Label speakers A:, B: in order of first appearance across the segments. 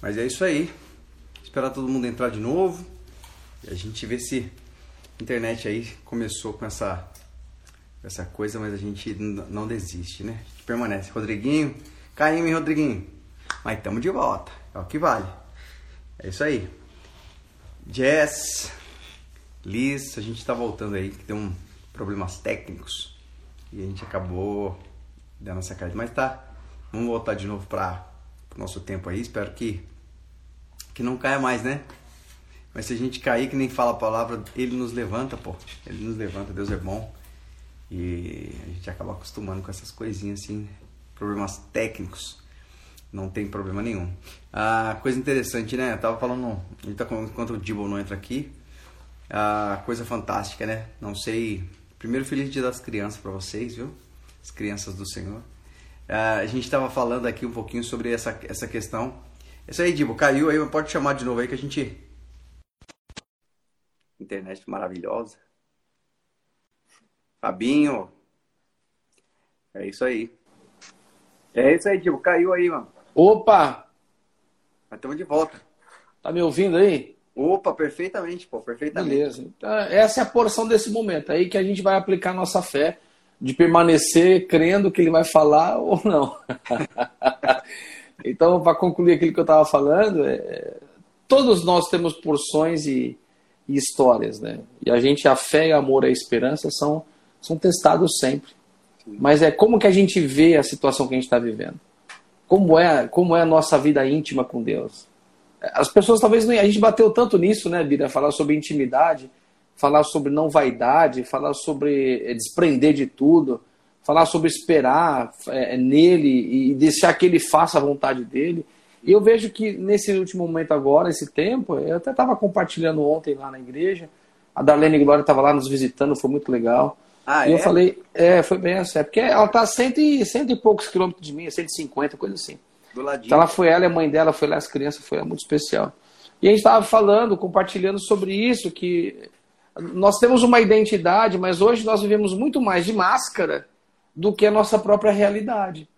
A: Mas é isso aí. Esperar todo mundo entrar de novo. E a gente vê se a internet aí começou com essa, essa coisa, mas a gente não desiste, né? A gente permanece. Rodriguinho, hein, Rodriguinho? Mas estamos de volta. É o que vale. É isso aí. Jess, Liz, a gente está voltando aí, que tem um problemas técnicos e a gente acabou dando essa cara. Mas tá, vamos voltar de novo para nosso tempo aí. Espero que que não caia mais, né? Mas se a gente cair, que nem fala a palavra, ele nos levanta, pô. Ele nos levanta, Deus é bom. E a gente acaba acostumando com essas coisinhas assim, problemas técnicos. Não tem problema nenhum. A coisa interessante, né? Eu tava falando, gente tá enquanto o Dibble não entra aqui. A coisa fantástica, né? Não sei. Primeiro, feliz dia das crianças para vocês, viu? As crianças do Senhor. A gente tava falando aqui um pouquinho sobre essa, essa questão isso aí, Dibo, caiu aí, pode chamar de novo aí que a gente. Internet maravilhosa. Fabinho. É isso aí. É isso aí, Dibo, caiu aí, mano.
B: Opa!
A: Mas estamos de volta.
B: Tá me ouvindo aí?
A: Opa, perfeitamente, pô, perfeitamente.
B: Beleza. Então, essa é a porção desse momento aí que a gente vai aplicar nossa fé de permanecer crendo que ele vai falar ou não. Então, para concluir aquilo que eu estava falando, é, todos nós temos porções e, e, histórias, né? E a gente, a fé, o amor e a esperança são, são testados sempre. Mas é como que a gente vê a situação que a gente está vivendo. Como é, como é a nossa vida íntima com Deus. As pessoas talvez a gente bateu tanto nisso, né, Bira? Falar sobre intimidade, falar sobre não vaidade, falar sobre é, desprender de tudo falar sobre esperar é, nele e deixar que ele faça a vontade dele. E eu vejo que nesse último momento agora, esse tempo, eu até estava compartilhando ontem lá na igreja, a Darlene Glória estava lá nos visitando, foi muito legal. Ah, e é? eu falei, é, foi bem assim, é porque ela está cento e, cento e poucos quilômetros de mim, 150, coisa assim. Do ladinho. Então ela foi ela a mãe dela, foi lá as crianças, foi muito especial. E a gente estava falando, compartilhando sobre isso, que nós temos uma identidade, mas hoje nós vivemos muito mais de máscara do que a nossa própria realidade.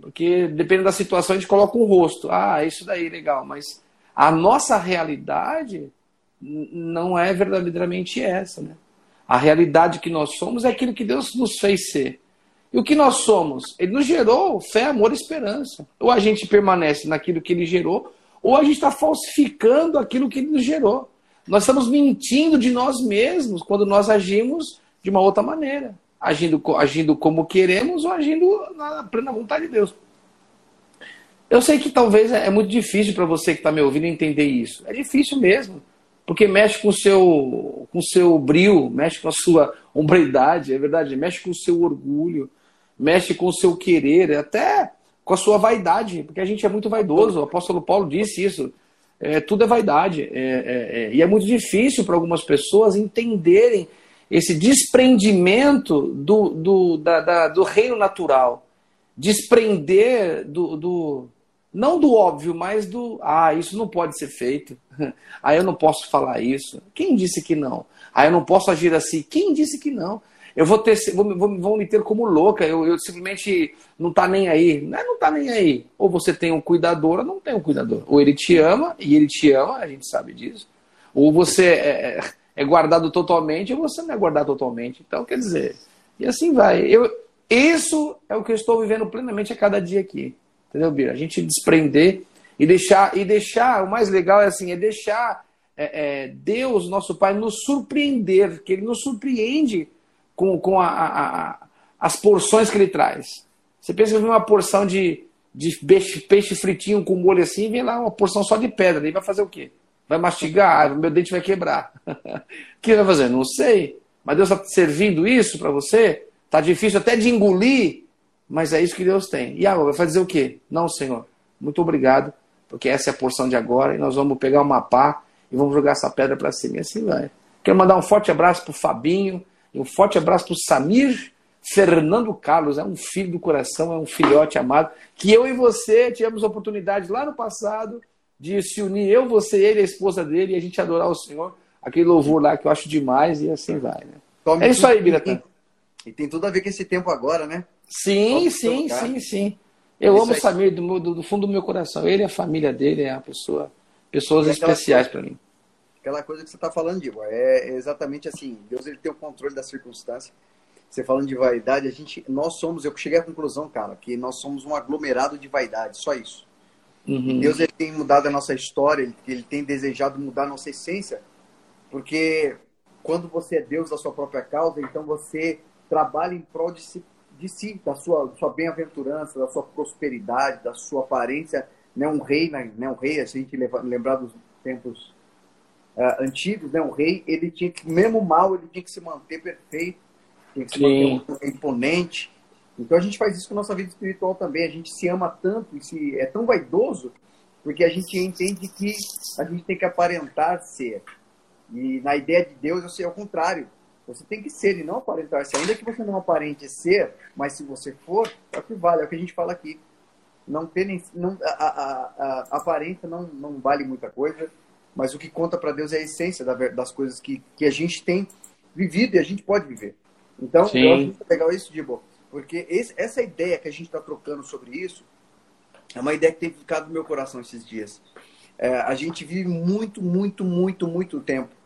B: Porque dependendo da situação, a gente coloca um rosto. Ah, isso daí, legal. Mas a nossa realidade não é verdadeiramente essa. Né? A realidade que nós somos é aquilo que Deus nos fez ser. E o que nós somos? Ele nos gerou fé, amor e esperança. Ou a gente permanece naquilo que ele gerou, ou a gente está falsificando aquilo que ele nos gerou. Nós estamos mentindo de nós mesmos quando nós agimos de uma outra maneira agindo, agindo como queremos ou agindo na plena vontade de Deus. Eu sei que talvez é, é muito difícil para você que está me ouvindo entender isso. É difícil mesmo, porque mexe com o seu, com seu brilho, mexe com a sua hombridade, é verdade, mexe com o seu orgulho, mexe com o seu querer, até com a sua vaidade, porque a gente é muito vaidoso. O apóstolo Paulo disse isso. É, tudo é vaidade. É, é, é e é muito difícil para algumas pessoas entenderem esse desprendimento do, do, da, da, do reino natural. Desprender do, do. Não do óbvio, mas do. Ah, isso não pode ser feito. Ah, eu não posso falar isso. Quem disse que não? Ah, eu não posso agir assim. Quem disse que não? Eu vou ter, vou, vou, vou me ter como louca. Eu, eu simplesmente não tá nem aí. Não, é não tá nem aí. Ou você tem um cuidador ou não tem um cuidador. Ou ele te ama e ele te ama, a gente sabe disso. Ou você é, é é guardado totalmente ou você não é guardado totalmente. Então, quer dizer, e assim vai. Eu, isso é o que eu estou vivendo plenamente a cada dia aqui. Entendeu, Bira? A gente desprender e deixar, e deixar, o mais legal é assim, é deixar é, é, Deus, nosso Pai, nos surpreender, que Ele nos surpreende com, com a, a, a, as porções que Ele traz. Você pensa que vem uma porção de, de peixe, peixe fritinho com molho assim, vem lá uma porção só de pedra, daí vai fazer o quê? Vai mastigar, meu dente vai quebrar. o que vai fazer? Não sei. Mas Deus está servindo isso para você? Está difícil até de engolir, mas é isso que Deus tem. E agora, vai fazer o quê? Não, Senhor. Muito obrigado, porque essa é a porção de agora e nós vamos pegar uma pá e vamos jogar essa pedra para cima. E assim vai. Quero mandar um forte abraço para o Fabinho e um forte abraço para o Samir Fernando Carlos. É um filho do coração, é um filhote amado, que eu e você tivemos a oportunidade lá no passado de se unir eu, você, ele, a esposa dele, e a gente adorar o Senhor, aquele louvor lá que eu acho demais, e assim vai, né? Tome é isso aí, Biratã.
A: E tem tudo a ver com esse tempo agora, né?
B: Sim, sim, sim, sim. Eu amo o Samir do, do, do, fundo do meu coração. Ele e a família dele é uma pessoa, pessoas especiais para mim.
A: Aquela coisa que você está falando, Diego, é exatamente assim. Deus ele tem o controle da circunstância. Você falando de vaidade, a gente, nós somos, eu cheguei à conclusão, cara, que nós somos um aglomerado de vaidade, só isso. Uhum. Deus ele tem mudado a nossa história, ele, ele tem desejado mudar a nossa essência, porque quando você é Deus da sua própria causa, então você trabalha em prol de si, de si da sua, sua bem-aventurança, da sua prosperidade, da sua aparência. Né? Um rei, né? né um rei, a gente lembrar dos tempos uh, antigos, né? um rei, ele tinha que, mesmo mal, ele tinha que se manter perfeito, tinha que se Sim. manter imponente. Então a gente faz isso com a nossa vida espiritual também. A gente se ama tanto e se, é tão vaidoso porque a gente entende que a gente tem que aparentar ser. E na ideia de Deus, eu sei ao contrário. Você tem que ser e não aparentar ser. Ainda que você não aparente ser, mas se você for, é o que vale, é o que a gente fala aqui. Não tem não, a, a, a, a aparência não, não vale muita coisa, mas o que conta para Deus é a essência das coisas que, que a gente tem vivido e a gente pode viver. Então, Sim. eu acho muito legal isso, Dibo, porque esse, essa ideia que a gente está trocando sobre isso é uma ideia que tem ficado no meu coração esses dias. É, a gente vive muito, muito, muito, muito tempo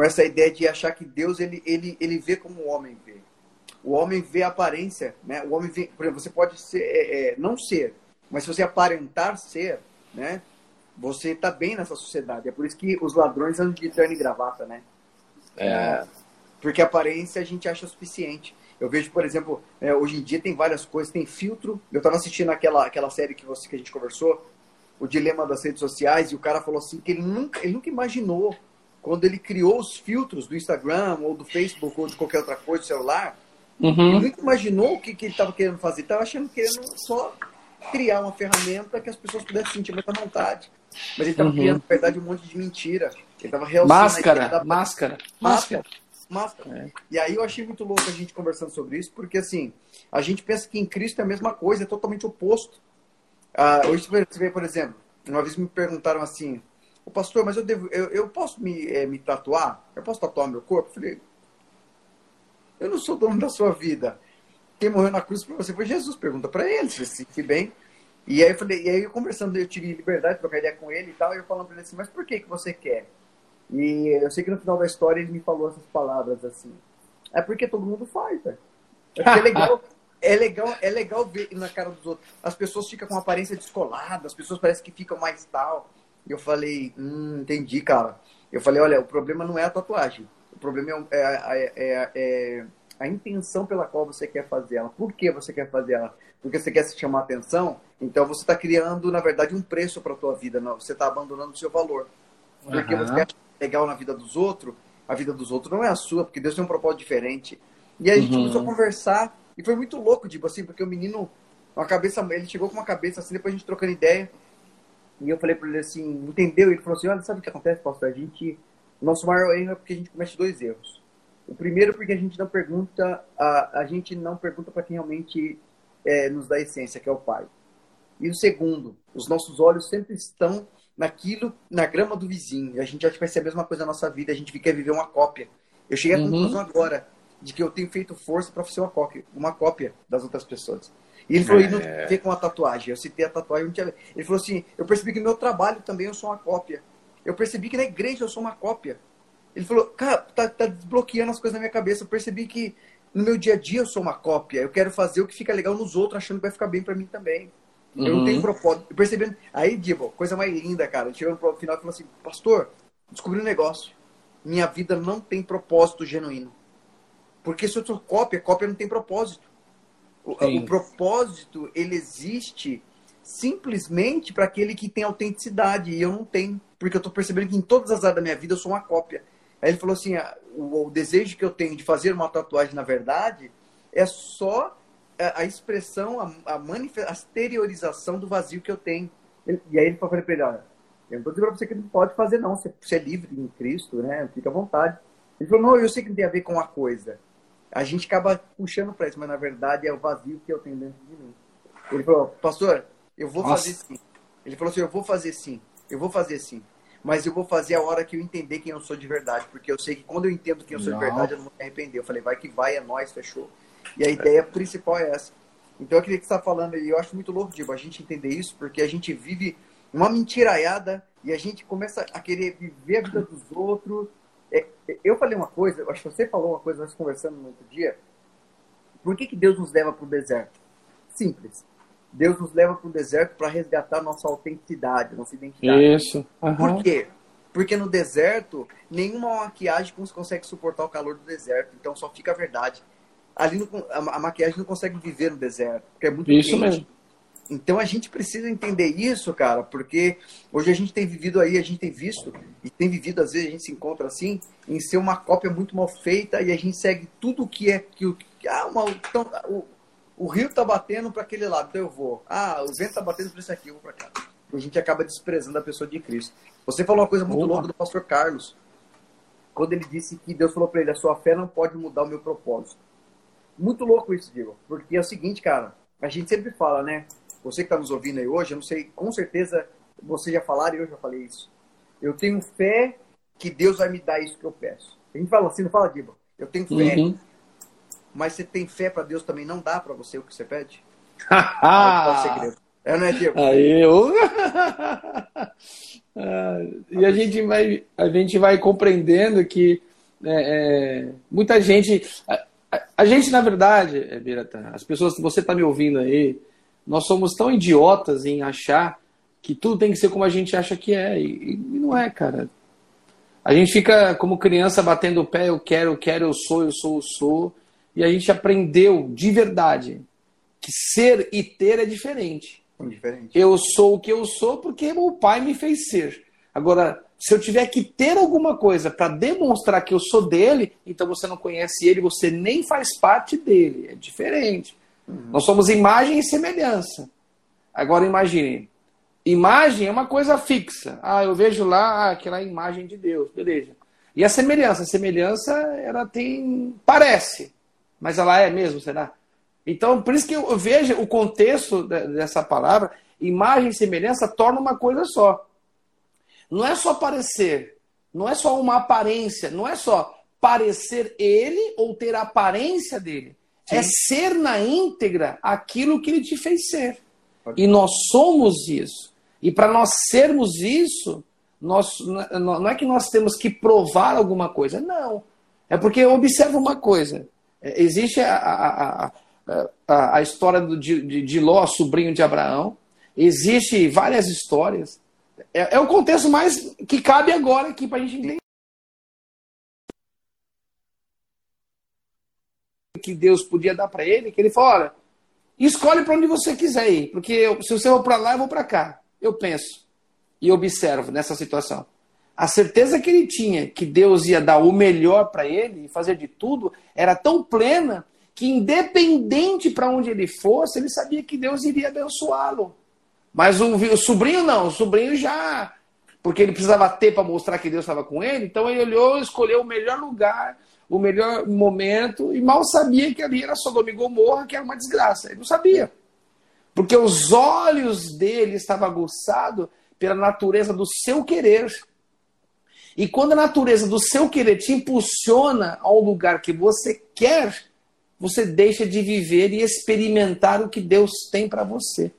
A: com essa ideia de achar que Deus ele, ele, ele vê como o homem vê. O homem vê a aparência, né? O homem vê, por exemplo, você pode ser, é, é, não ser, mas se você aparentar ser, né? Você está bem nessa sociedade. É por isso que os ladrões andam de terno e gravata, né? É. Porque a aparência a gente acha suficiente. Eu vejo, por exemplo, é, hoje em dia tem várias coisas, tem filtro. Eu estava assistindo aquela, aquela série que, você, que a gente conversou, o dilema das redes sociais, e o cara falou assim que ele nunca, ele nunca imaginou quando ele criou os filtros do Instagram ou do Facebook ou de qualquer outra coisa do celular, uhum. ele nunca imaginou o que, que ele estava querendo fazer. Estava achando que querendo só criar uma ferramenta que as pessoas pudessem sentir muita vontade. Mas ele estava uhum. criando, na verdade, um monte de mentira. Ele estava
B: realçando máscara, da... máscara,
A: máscara, máscara. É. E aí eu achei muito louco a gente conversando sobre isso, porque assim, a gente pensa que em Cristo é a mesma coisa, é totalmente oposto. Ah, hoje você vê, por exemplo, uma vez me perguntaram assim, o pastor, mas eu, devo, eu, eu posso me, é, me tatuar? Eu posso tatuar meu corpo? Eu falei, eu não sou dono da sua vida. Quem morreu na cruz para você foi Jesus. Pergunta para ele se se sente bem. E aí eu falei, e aí eu conversando, eu tive liberdade de trocar ideia com ele e tal, e eu falando para ele assim, mas por que que você quer? E eu sei que no final da história ele me falou essas palavras assim. É porque todo mundo faz, velho. É legal, é legal, é legal ver na cara dos outros. As pessoas ficam com aparência descolada, as pessoas parecem que ficam mais tal. E eu falei, hum, entendi, cara. Eu falei, olha, o problema não é a tatuagem. O problema é, é, é, é, a intenção pela qual você quer fazer ela. Por que você quer fazer ela? Porque você quer se chamar atenção? Então você está criando, na verdade, um preço para a tua vida. Não? Você está abandonando o seu valor. Porque uhum. você quer legal na vida dos outros, a vida dos outros não é a sua, porque Deus tem um propósito diferente. E aí a gente uhum. começou a conversar, e foi muito louco, tipo assim, porque o menino, uma cabeça, ele chegou com uma cabeça assim, depois a gente trocando ideia, e eu falei para ele assim, entendeu? Ele falou assim, olha, sabe o que acontece, pastor? A gente, o nosso maior erro é porque a gente comete dois erros. O primeiro porque a gente não pergunta, a, a gente não pergunta para quem realmente é, nos dá essência, que é o Pai. E o segundo, os nossos olhos sempre estão naquilo, na grama do vizinho. A gente acha que vai ser a mesma coisa na nossa vida, a gente quer viver uma cópia. Eu cheguei à uhum. conclusão agora de que eu tenho feito força para ser uma cópia, uma cópia das outras pessoas. E ele falou, é... e não ver com a tatuagem. Eu citei a tatuagem, não tinha... Ele falou assim, eu percebi que no meu trabalho também eu sou uma cópia. Eu percebi que na igreja eu sou uma cópia. Ele falou, cara, tá, tá desbloqueando as coisas na minha cabeça. Eu percebi que no meu dia a dia eu sou uma cópia. Eu quero fazer o que fica legal nos outros, achando que vai ficar bem para mim também. Uhum. Eu não tenho uhum. propósito. Percebendo. Aí, Dibo, coisa mais linda, cara. Chegou no final e falou assim: Pastor, descobri um negócio. Minha vida não tem propósito genuíno. Porque se eu sou cópia, cópia não tem propósito. O, o propósito, ele existe simplesmente para aquele que tem autenticidade. E eu não tenho. Porque eu estou percebendo que em todas as áreas da minha vida eu sou uma cópia. Aí ele falou assim: ah, o, o desejo que eu tenho de fazer uma tatuagem, na verdade, é só a, a expressão, a, a, a exteriorização do vazio que eu tenho. E aí ele falou para ele: olha, eu não estou dizendo para você que não pode fazer, não. Você, você é livre em Cristo, né? Fica à vontade. Ele falou: não, eu sei que não tem a ver com uma coisa a gente acaba puxando para isso, mas na verdade é o vazio que eu tenho dentro de mim. Ele falou, pastor, eu vou Nossa. fazer sim. Ele falou assim, eu vou fazer sim, eu vou fazer sim. Mas eu vou fazer a hora que eu entender quem eu sou de verdade, porque eu sei que quando eu entendo quem eu sou não. de verdade, eu não vou me arrepender. Eu falei, vai que vai, é nós, fechou. E a ideia principal é essa. Então eu queria que você está falando aí, eu acho muito louco, Diego, a gente entender isso, porque a gente vive uma mentiraiada e a gente começa a querer viver a vida dos outros. É, eu falei uma coisa, eu acho que você falou uma coisa, nós conversando no outro dia. Por que, que Deus nos leva para o deserto? Simples. Deus nos leva para o deserto para resgatar nossa autenticidade, nossa identidade.
B: Isso. Uhum.
A: Por quê? Porque no deserto, nenhuma maquiagem consegue suportar o calor do deserto. Então só fica a verdade. Ali no, a, maquiagem não consegue viver no deserto, porque é muito
B: Isso
A: quente.
B: mesmo.
A: Então a gente precisa entender isso, cara, porque hoje a gente tem vivido aí, a gente tem visto, e tem vivido, às vezes a gente se encontra assim, em ser uma cópia muito mal feita e a gente segue tudo que é. Que, ah, uma, então, o, o rio tá batendo para aquele lado, então eu vou. Ah, o vento tá batendo para esse aqui, eu vou para cá. A gente acaba desprezando a pessoa de Cristo. Você falou uma coisa muito Opa. louca do pastor Carlos, quando ele disse que Deus falou para ele: a sua fé não pode mudar o meu propósito. Muito louco isso, Diego, porque é o seguinte, cara, a gente sempre fala, né? Você que está nos ouvindo aí hoje, eu não sei, com certeza você já falaram e eu já falei isso. Eu tenho fé que Deus vai me dar isso que eu peço. A gente fala assim, não fala, Diego? Eu tenho fé. Uhum. Mas você tem fé para Deus também não dá para você o que você pede?
B: é, não é, Diego? Aí, eu... Ah, e a gente vai, a gente vai compreendendo que é, é, muita gente, a, a, a, gente na verdade, é, Birata, as pessoas, você está me ouvindo aí, nós somos tão idiotas em achar que tudo tem que ser como a gente acha que é e, e não é, cara. A gente fica como criança batendo o pé, eu quero, eu quero, eu sou, eu sou, eu sou, e a gente aprendeu de verdade que ser e ter é diferente.
A: Diferente.
B: Eu sou o que eu sou porque o pai me fez ser. Agora, se eu tiver que ter alguma coisa para demonstrar que eu sou dele, então você não conhece ele, você nem faz parte dele. É diferente. Uhum. Nós somos imagem e semelhança. Agora imagine, imagem é uma coisa fixa. Ah, eu vejo lá ah, aquela imagem de Deus, beleza. E a semelhança, a semelhança ela tem parece, mas ela é mesmo, será? Então, por isso que eu vejo o contexto dessa palavra, imagem e semelhança torna uma coisa só. Não é só parecer, não é só uma aparência, não é só parecer ele ou ter a aparência dele. É Sim. É ser na íntegra aquilo que ele te fez ser. E nós somos isso. E para nós sermos isso, nós, não é que nós temos que provar alguma coisa, não. É porque observa uma coisa: existe a, a, a a, história do, de, de Ló, sobrinho de Abraão. Existe várias histórias. É, é o contexto mais que cabe agora aqui para a gente entender. Que Deus podia dar para ele, que ele falou: olha, escolhe para onde você quiser ir, porque eu, se você for para lá, eu vou para cá. Eu penso e observo nessa situação. A certeza que ele tinha que Deus ia dar o melhor para ele e fazer de tudo era tão plena que independente para onde ele fosse, ele sabia que Deus iria abençoá-lo. Mas o, o, sobrinho não, o sobrinho já, porque ele precisava ter para mostrar que Deus estava com ele, então ele olhou, escolheu o melhor lugar, o melhor momento, e mal sabia que ali era Sodoma e Gomorra, que era uma desgraça. Ele não sabia. Porque os olhos dele estavam aguçados pela natureza do seu querer. E quando a natureza do seu querer te impulsiona ao lugar que você quer, você deixa de viver e experimentar o que Deus tem para você.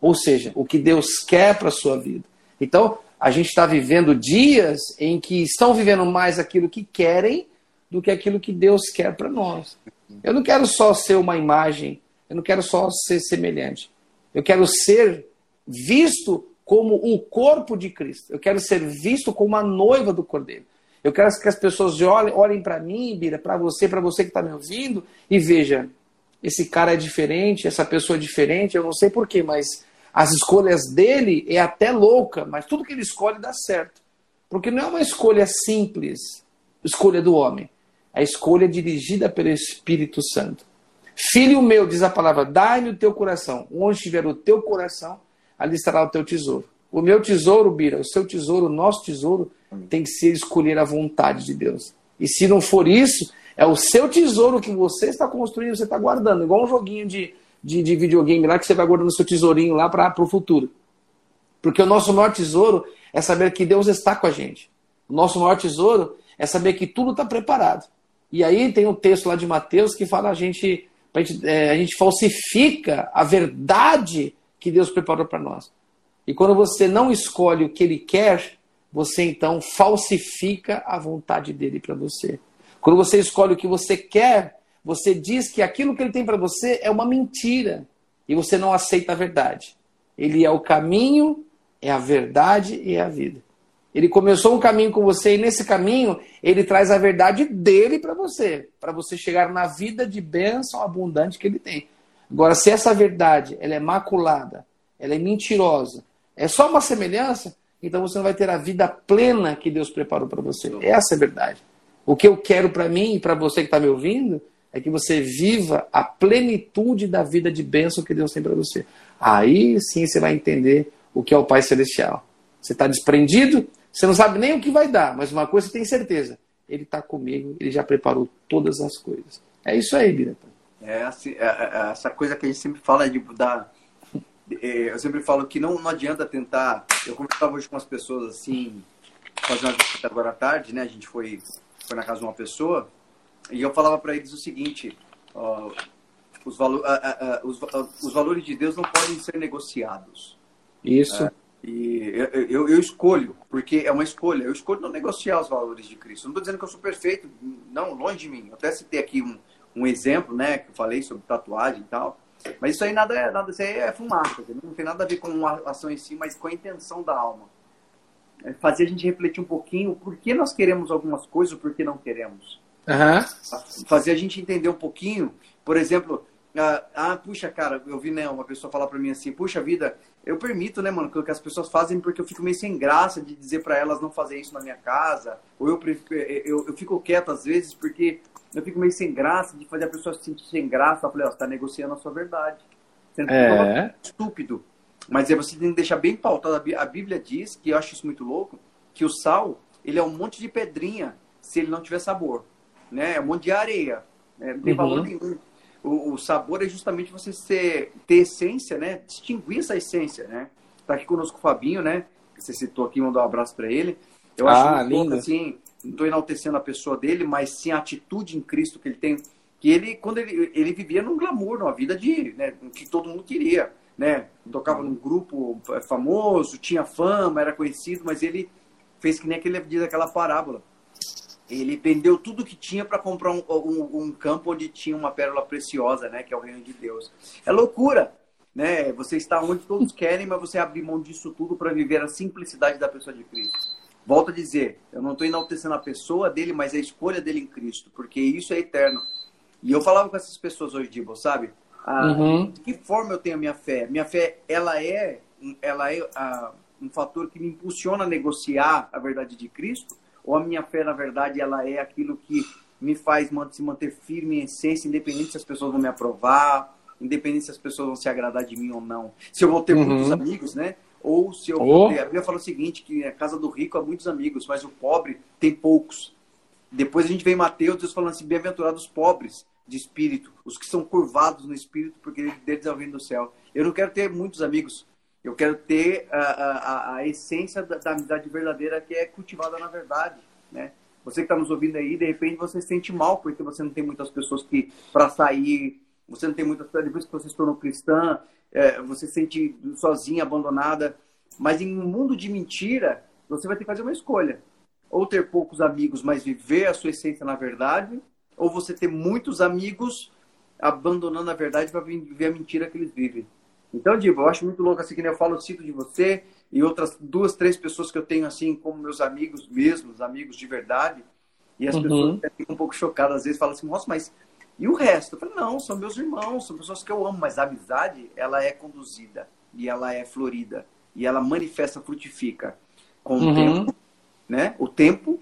B: Ou seja, o que Deus quer para a sua vida. Então, a gente está vivendo dias em que estão vivendo mais aquilo que querem do que aquilo que Deus quer para nós. Eu não quero só ser uma imagem, eu não quero só ser semelhante. Eu quero ser visto como o corpo de Cristo. Eu quero ser visto como a noiva do Cordeiro. Eu quero que as pessoas olhem, olhem para mim, Bira, para você, para você que está me ouvindo, e veja, esse cara é diferente, essa pessoa é diferente, eu não sei porquê, mas as escolhas dele é até louca, mas tudo que ele escolhe dá certo. Porque não é uma escolha simples, escolha do homem. É a escolha dirigida pelo Espírito Santo. Filho meu, diz a palavra, dai-me o teu coração. Onde estiver o teu coração, ali estará o teu tesouro. O meu tesouro, Bira, o seu tesouro, o nosso tesouro, tem que ser escolher a vontade de Deus. E se não for isso, é o seu tesouro que você está construindo, você está guardando. Igual um joguinho de, de, de videogame lá que você vai guardando seu tesourinho lá para o futuro. Porque o nosso maior tesouro é saber que Deus está com a gente. O nosso maior tesouro é saber que tudo está preparado. E aí tem um texto lá de Mateus que fala a gente a gente, é, a gente falsifica a verdade que Deus preparou para nós. E quando você não escolhe o que Ele quer, você então falsifica a vontade dele para você. Quando você escolhe o que você quer, você diz que aquilo que ele tem para você é uma mentira e você não aceita a verdade. Ele é o caminho, é a verdade e é a vida. Ele começou um caminho com você e nesse caminho ele traz a verdade dele para você, para você chegar na vida de bênção abundante que ele tem. Agora, se essa verdade ela é maculada, ela é mentirosa, é só uma semelhança, então você não vai ter a vida plena que Deus preparou para você. Essa é a verdade. O que eu quero para mim e para você que está me ouvindo é que você viva a plenitude da vida de bênção que Deus tem para você. Aí sim você vai entender o que é o Pai Celestial. Você está desprendido, você não sabe nem o que vai dar, mas uma coisa você tem certeza: Ele está comigo, Ele já preparou todas as coisas. É isso aí, Bira.
A: É, assim, é, é, é, essa coisa que a gente sempre fala de dar. É, eu sempre falo que não, não adianta tentar. Eu conversava hoje com as pessoas assim, fazendo uma visita agora à tarde, né? A gente foi, foi na casa de uma pessoa e eu falava para eles o seguinte: ó, os, valo, uh, uh, uh, os, os, valores de Deus não podem ser negociados.
B: Isso.
A: É, e eu, eu, eu, escolho, porque é uma escolha. Eu escolho não negociar os valores de Cristo. Não estou dizendo que eu sou perfeito, não, longe de mim. Eu até citei aqui um, um exemplo, né, que eu falei sobre tatuagem e tal. Mas isso aí nada é, nada, isso aí é fumaça, não tem nada a ver com uma ação em si, mas com a intenção da alma. É fazer a gente refletir um pouquinho por que nós queremos algumas coisas ou por que não queremos.
B: Uhum.
A: Fazer a gente entender um pouquinho, por exemplo, ah, ah, puxa, cara, eu vi né, uma pessoa falar para mim assim, puxa vida, eu permito, né, mano, que as pessoas fazem porque eu fico meio sem graça de dizer para elas não fazer isso na minha casa, ou eu, eu, eu fico quieto às vezes porque eu fico meio sem graça de fazer a pessoa se sentir sem graça. Eu falei, ó, você tá negociando a sua verdade.
B: Você não é.
A: estúpido. Mas aí você tem que deixar bem pautado. A Bíblia diz, que eu acho isso muito louco, que o sal, ele é um monte de pedrinha se ele não tiver sabor né? É um monte de areia. Né? Não tem uhum. valor nenhum. O, o, sabor é justamente você ser, ter essência, né? Distinguir essa essência, né? Tá aqui conosco o Fabinho, né? Você citou aqui, mandou um abraço para ele. Eu acho ah, muito assim, não estou enaltecendo a pessoa dele, mas sim a atitude em Cristo que ele tem. Que ele, quando ele, ele vivia num glamour, numa vida de, né, que todo mundo queria, né? Tocava num grupo famoso, tinha fama, era conhecido, mas ele fez que nem aquele diz aquela parábola. Ele vendeu tudo que tinha para comprar um, um, um, campo onde tinha uma pérola preciosa, né? Que é o reino de Deus. É loucura, né? Você está onde todos querem, mas você abrir mão disso tudo para viver a simplicidade da pessoa de Cristo. Volto a dizer, eu não estou enaltecendo a pessoa dele, mas a escolha dele em Cristo, porque isso é eterno. E eu falava com essas pessoas hoje, Dibo, sabe? Ah, uhum. De que forma eu tenho a minha fé? Minha fé, ela é, ela é ah, um fator que me impulsiona a negociar a verdade de Cristo? ou a minha fé, na verdade, ela é aquilo que me faz se manter firme em essência, independente se as pessoas vão me aprovar, independente se as pessoas vão se agradar de mim ou não. Se eu vou ter uhum. muitos amigos, né? Ou se eu oh. A Bíblia fala o seguinte, que a casa do rico há muitos amigos, mas o pobre tem poucos. Depois a gente vem em Mateus, Deus falando assim, bem-aventurados os pobres de espírito, os que são curvados no espírito, porque deles é o vindo do céu. Eu não quero ter muitos amigos, eu quero ter a, a, a essência da, da, amizade verdadeira que é cultivada na verdade, né? Você que está nos ouvindo aí, de repente você se sente mal porque você não tem muitas pessoas que para sair, você não tem muitas depois que você se tornou cristã, é, você se sente sozinha, abandonada. Mas em um mundo de mentira, você vai ter que fazer uma escolha: ou ter poucos amigos, mas viver a sua essência na verdade, ou você ter muitos amigos abandonando a verdade para viver a mentira que eles vivem. Então, Diva, eu acho muito louco assim que eu falo, eu cito de você e outras duas, três pessoas que eu tenho assim como meus amigos mesmos, amigos de verdade. E as uhum. pessoas ficam um pouco chocadas, às vezes falam assim, nossa, mas e o resto? Eu falo, não, são meus irmãos, são pessoas que eu amo, mas a amizade, ela é conduzida e ela é florida e ela manifesta, frutifica com o uhum. tempo, né? O tempo,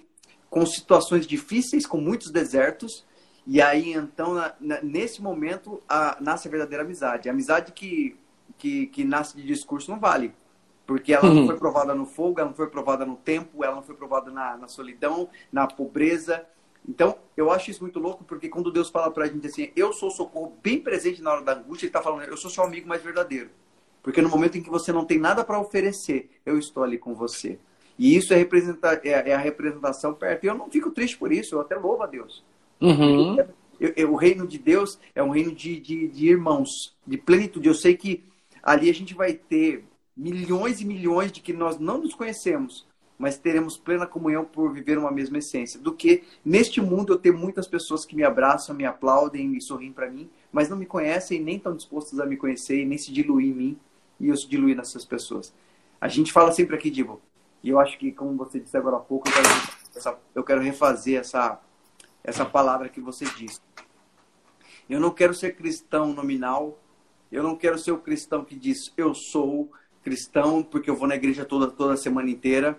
A: com situações difíceis, com muitos desertos, e aí então, na, na, nesse momento, a, nasce a verdadeira amizade. A amizade que que, que nasce de discurso não vale. Porque ela não uhum. foi provada no fogo, ela não foi provada no tempo, ela não foi provada na, na solidão, na pobreza. Então, eu acho isso muito louco, porque quando Deus fala pra gente assim, eu sou socorro bem presente na hora da angústia, ele tá falando, eu sou seu amigo mais verdadeiro. Porque no momento em que você não tem nada para oferecer, eu estou ali com você. E isso é, representar, é, é, a representação perto. E eu não fico triste por isso, eu até louvo a Deus.
B: Uhum.
A: Eu, eu, o reino de Deus é um reino de, de, de irmãos, de plenitude. Eu sei que ali a gente vai ter milhões e milhões de que nós não nos conhecemos, mas teremos plena comunhão por viver uma mesma essência. Do que neste mundo eu ter muitas pessoas que me abraçam, me aplaudem e sorriem para mim, mas não me conhecem nem estão dispostas a me conhecer nem se diluir em mim e eu se diluir nessas pessoas. A gente fala sempre aqui, Divo, e eu acho que, como você disse agora há pouco, eu quero, essa, eu quero refazer essa, essa palavra que você disse. Eu não quero ser cristão nominal, eu não quero ser o cristão que diz eu sou cristão porque eu vou na igreja toda, toda semana inteira.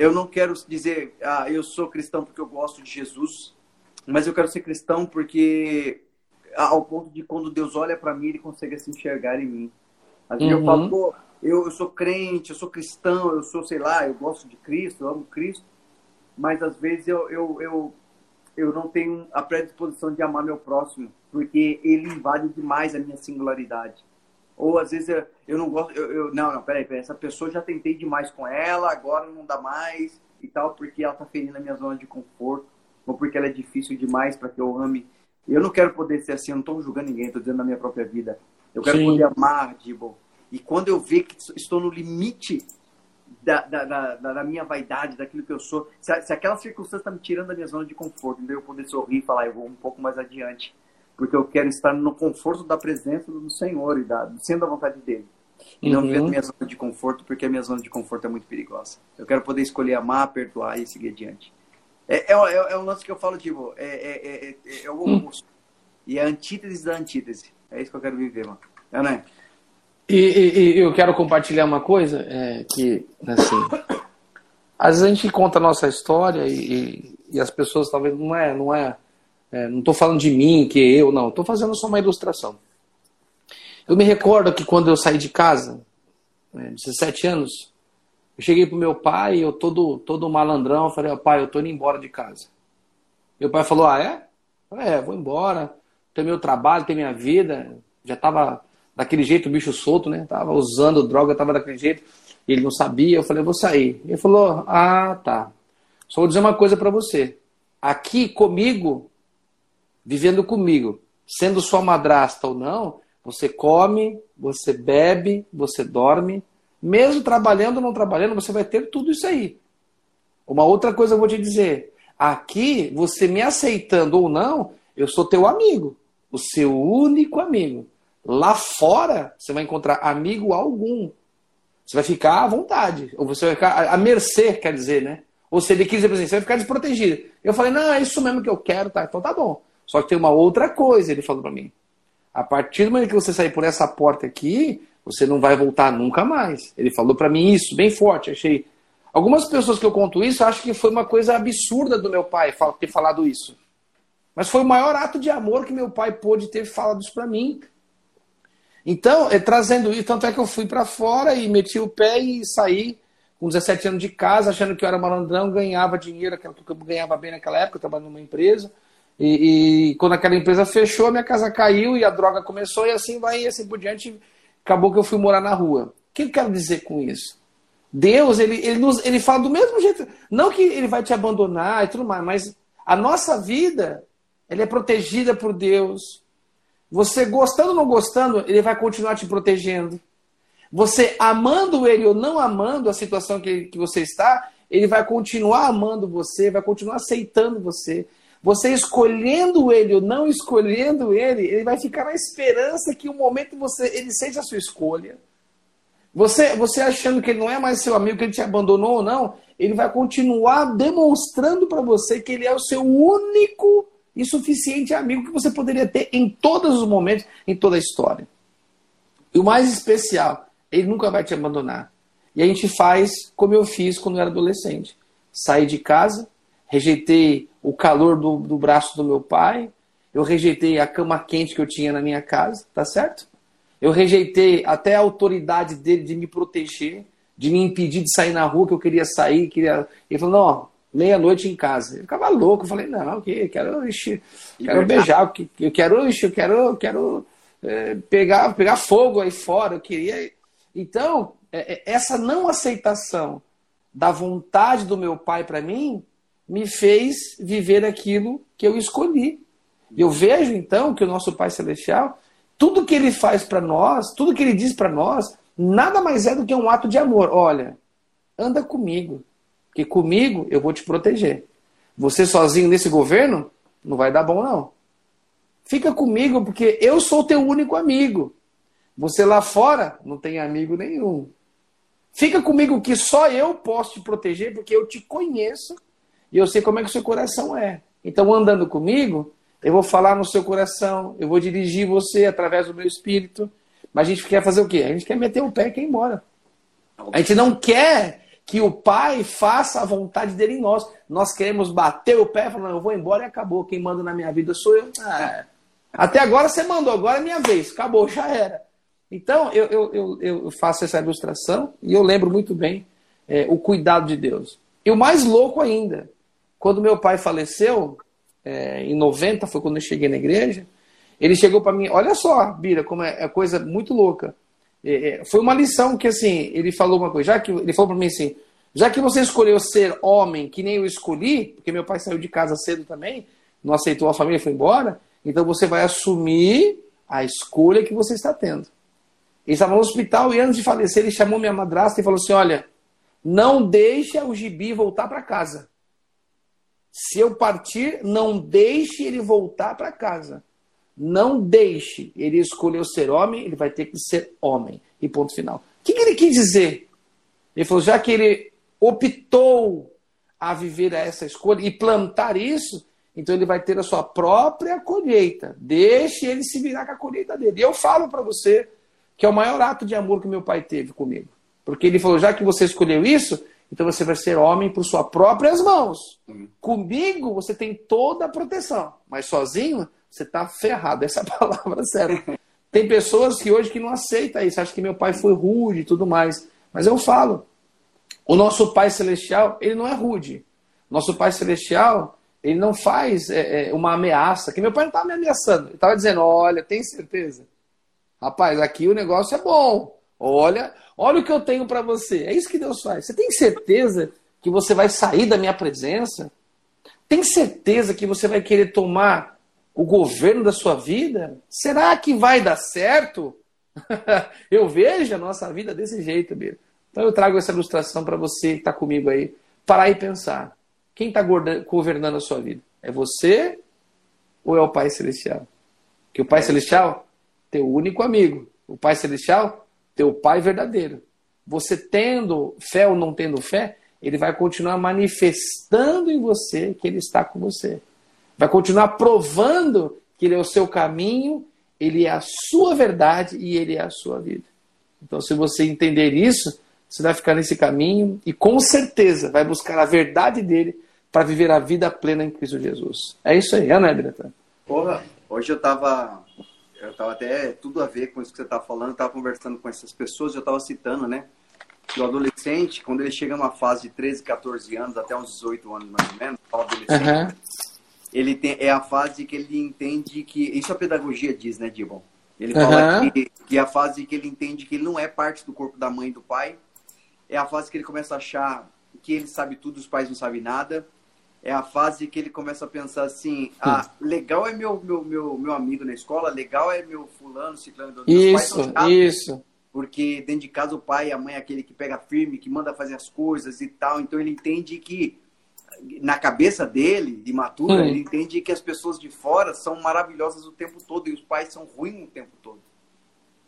A: Eu não quero dizer, ah, eu sou cristão porque eu gosto de Jesus, mas eu quero ser cristão porque ao ponto de quando Deus olha para mim, ele consegue se enxergar em mim. Às vezes uhum. eu falo, pô, eu, eu sou crente, eu sou cristão, eu sou, sei lá, eu gosto de Cristo, eu amo Cristo, mas às vezes eu, eu, eu, eu não tenho a predisposição de amar meu próximo, porque ele invade demais a minha singularidade. Ou às vezes eu, eu não gosto, eu, eu, não, não, peraí, peraí, essa pessoa já tentei demais com ela, agora não dá mais e tal, porque ela tá ferindo a minha zona de conforto, ou porque ela é difícil demais para que eu ame. Eu não quero poder ser assim, eu não tô julgando ninguém, tô dizendo na minha própria vida. Eu quero Sim. poder amar, Dibo. E quando eu ver que estou no limite da, da, da, da, minha vaidade, daquilo que eu sou. Se, se aquela circunstância está me tirando da minha zona de conforto, então eu poder sorrir e falar, eu vou um pouco mais adiante porque eu quero estar no conforto da presença do Senhor e da, sendo a vontade dele. E uhum. não viver minha zona de conforto, porque a minha zona de conforto é muito perigosa. Eu quero poder escolher amar, perdoar e seguir adiante. É, é, é, é um lance que eu falo, tipo, é, é, é, é, é o oposto. Hum. E é a antítese da antítese. É isso que eu quero viver, mano. É, né?
B: E, e, e eu quero compartilhar uma coisa é, que, assim, às vezes a gente conta a nossa história e, e, as pessoas talvez não é, não é é, não estou falando de mim, que eu, não. Estou fazendo só uma ilustração. Eu me recordo que quando eu saí de casa, né, 17 anos, eu cheguei pro meu pai, eu todo, todo malandrão, eu falei, pai, eu tô indo embora de casa. Meu pai falou, ah, é? Falei, é, vou embora, tem meu trabalho, tem minha vida. Já tava daquele jeito, bicho solto, né? Tava usando droga, tava daquele jeito. Ele não sabia, eu falei, vou sair. Ele falou, ah, tá. Só vou dizer uma coisa para você. Aqui comigo, vivendo comigo, sendo sua madrasta ou não, você come, você bebe, você dorme, mesmo trabalhando ou não trabalhando, você vai ter tudo isso aí. Uma outra coisa eu vou te dizer: aqui, você me aceitando ou não, eu sou teu amigo, o seu único amigo. Lá fora, você vai encontrar amigo algum. Você vai ficar à vontade, ou você vai ficar à mercê, quer dizer, né? Ou se ele quiser, assim, você vai ficar desprotegido. Eu falei, não, é isso mesmo que eu quero, tá? Então tá bom. Só que tem uma outra coisa, ele falou para mim. A partir do momento que você sair por essa porta aqui, você não vai voltar nunca mais. Ele falou para mim isso, bem forte. Achei. Algumas pessoas que eu conto isso acham que foi uma coisa absurda do meu pai ter falado isso. Mas foi o maior ato de amor que meu pai pôde ter falado isso para mim. Então, é, trazendo isso, tanto é que eu fui para fora e meti o pé e saí com 17 anos de casa, achando que eu era malandrão, ganhava dinheiro, que eu ganhava bem naquela época, eu trabalhava numa empresa. E, e, quando aquela empresa fechou, minha casa caiu e a droga começou e assim vai e assim por diante. Acabou que eu fui morar na rua. O que eu quero dizer com isso? Deus, ele, ele, nos, ele fala do mesmo jeito. Não que ele vai te abandonar e tudo mais, mas a nossa vida, ela é protegida por Deus. Você gostando ou não gostando, ele vai continuar te protegendo. Você amando ele ou não amando a situação que, que você está, ele vai continuar amando você, vai continuar aceitando você. Você escolhendo ele ou não escolhendo ele, ele vai ficar na esperança que o momento você ele seja a sua escolha. Você, você achando que ele não é mais seu amigo, que ele te abandonou ou não, ele vai continuar demonstrando para você que ele é o seu único e suficiente amigo que você poderia ter em todos os momentos, em toda a história. E o mais especial, ele nunca vai te abandonar. E a gente faz como eu fiz quando eu era adolescente. Saí de casa, rejeitei o calor do, do braço do meu pai, eu rejeitei a cama quente que eu tinha na minha casa, tá certo? Eu rejeitei até a autoridade dele de me proteger, de me impedir de sair na rua, que eu queria sair, queria. Ele falou, não, meia-noite em casa. Eu ficava louco, eu falei, não, que quero, ixi, quero beijar, eu quero, ixi, eu quero, eu quero é, pegar, pegar fogo aí fora, eu queria. Então, é, é essa não aceitação da vontade do meu pai para mim me fez viver aquilo que eu escolhi. Eu vejo então que o nosso Pai Celestial, tudo que ele faz para nós, tudo que ele diz para nós, nada mais é do que um ato de amor. Olha, anda comigo, porque comigo eu vou te proteger. Você sozinho nesse governo não vai dar bom não. Fica comigo porque eu sou teu único amigo. Você lá fora não tem amigo nenhum. Fica comigo que só eu posso te proteger porque eu te conheço e eu sei como é que o seu coração é. Então, andando comigo, eu vou falar no seu coração, eu vou dirigir você através do meu espírito. Mas a gente quer fazer o quê? A gente quer meter o pé e quer ir embora. A gente não quer que o pai faça a vontade dele em nós. Nós queremos bater o pé e falar, eu vou embora e acabou. Quem manda na minha vida sou eu. Ah, até agora você mandou, agora é minha vez. Acabou, já era. Então, eu, eu, eu, eu faço essa ilustração e eu lembro muito bem é, o cuidado de Deus. E o mais louco ainda, quando meu pai faleceu, é, em 90, foi quando eu cheguei na igreja, ele chegou para mim, olha só, Bira, como é, é coisa muito louca. É, é, foi uma lição que, assim, ele falou uma coisa, já que ele falou para mim assim, já que você escolheu ser homem, que nem eu escolhi, porque meu pai saiu de casa cedo também, não aceitou a família foi embora, então você vai assumir a escolha que você está tendo. Ele estava no hospital e antes de falecer, ele chamou minha madrasta e falou assim: Olha, não deixe o gibi voltar para casa. Se eu partir, não deixe ele voltar para casa. Não deixe. Ele escolheu ser homem, ele vai ter que ser homem. E ponto final. O que, que ele quis dizer? Ele falou: já que ele optou a viver essa escolha e plantar isso, então ele vai ter a sua própria colheita. Deixe ele se virar com a colheita dele. E eu falo para você que é o maior ato de amor que meu pai teve comigo. Porque ele falou: já que você escolheu isso, então você vai ser homem por suas próprias mãos. Uhum. Comigo você tem toda a proteção, mas sozinho você está ferrado. Essa é a palavra certa. Tem pessoas que hoje que não aceitam isso, acham que meu pai foi rude e tudo mais. Mas eu falo, o nosso Pai Celestial, ele não é rude. Nosso Pai Celestial, ele não faz é, é, uma ameaça, que meu pai não estava me ameaçando. Ele estava dizendo, olha, tem certeza? Rapaz, aqui o negócio é bom. Olha, olha o que eu tenho para você. É isso que Deus faz. Você tem certeza que você vai sair da minha presença? Tem certeza que você vai querer tomar o governo da sua vida? Será que vai dar certo? eu vejo a nossa vida desse jeito, Bira. Então eu trago essa ilustração para você que está comigo aí, parar e pensar. Quem está governando a sua vida? É você ou é o Pai Celestial? Que o Pai Celestial teu único amigo. O Pai Celestial, teu Pai verdadeiro. Você tendo fé ou não tendo fé, ele vai continuar manifestando em você que ele está com você. Vai continuar provando que ele é o seu caminho, ele é a sua verdade e ele é a sua vida. Então, se você entender isso, você vai ficar nesse caminho e com certeza vai buscar a verdade dele para viver a vida plena em Cristo Jesus. É isso aí, né, Breta?
A: Porra, hoje eu estava eu estava até tudo a ver com isso que você está falando, estava conversando com essas pessoas, eu estava citando, né? Que o adolescente, quando ele chega numa fase de 13, 14 anos, até uns 18 anos mais ou menos, o adolescente, uhum. ele tem, é a fase que ele entende que. Isso a pedagogia diz, né, Dibon? Ele fala uhum. que, que é a fase que ele entende que ele não é parte do corpo da mãe e do pai. É a fase que ele começa a achar que ele sabe tudo, os pais não sabem nada é a fase que ele começa a pensar assim, ah, legal é meu, meu, meu, meu amigo na escola, legal é meu fulano, ciclano.
B: Isso, isso.
A: Porque dentro de casa o pai e a mãe é aquele que pega firme, que manda fazer as coisas e tal. Então ele entende que, na cabeça dele, de matura, hum. ele entende que as pessoas de fora são maravilhosas o tempo todo e os pais são ruins o tempo todo.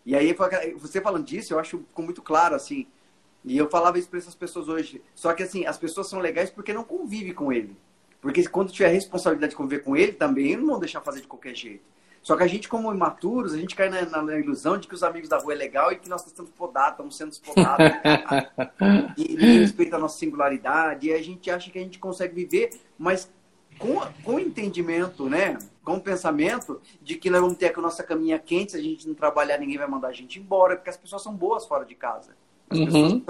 A: E aí, você falando disso, eu acho ficou muito claro, assim, e eu falava isso para essas pessoas hoje. Só que assim, as pessoas são legais porque não convivem com ele. Porque quando tiver a responsabilidade de conviver com ele também, não vão deixar fazer de qualquer jeito. Só que a gente, como imaturos, a gente cai na, na, na ilusão de que os amigos da rua é legal e que nós estamos podados, estamos sendo podados. e ninguém respeita a nossa singularidade. E a gente acha que a gente consegue viver, mas com, com entendimento, né? Com o pensamento de que nós vamos ter a nossa caminha quente, se a gente não trabalhar, ninguém vai mandar a gente embora, porque as pessoas são boas fora de casa. Uhum.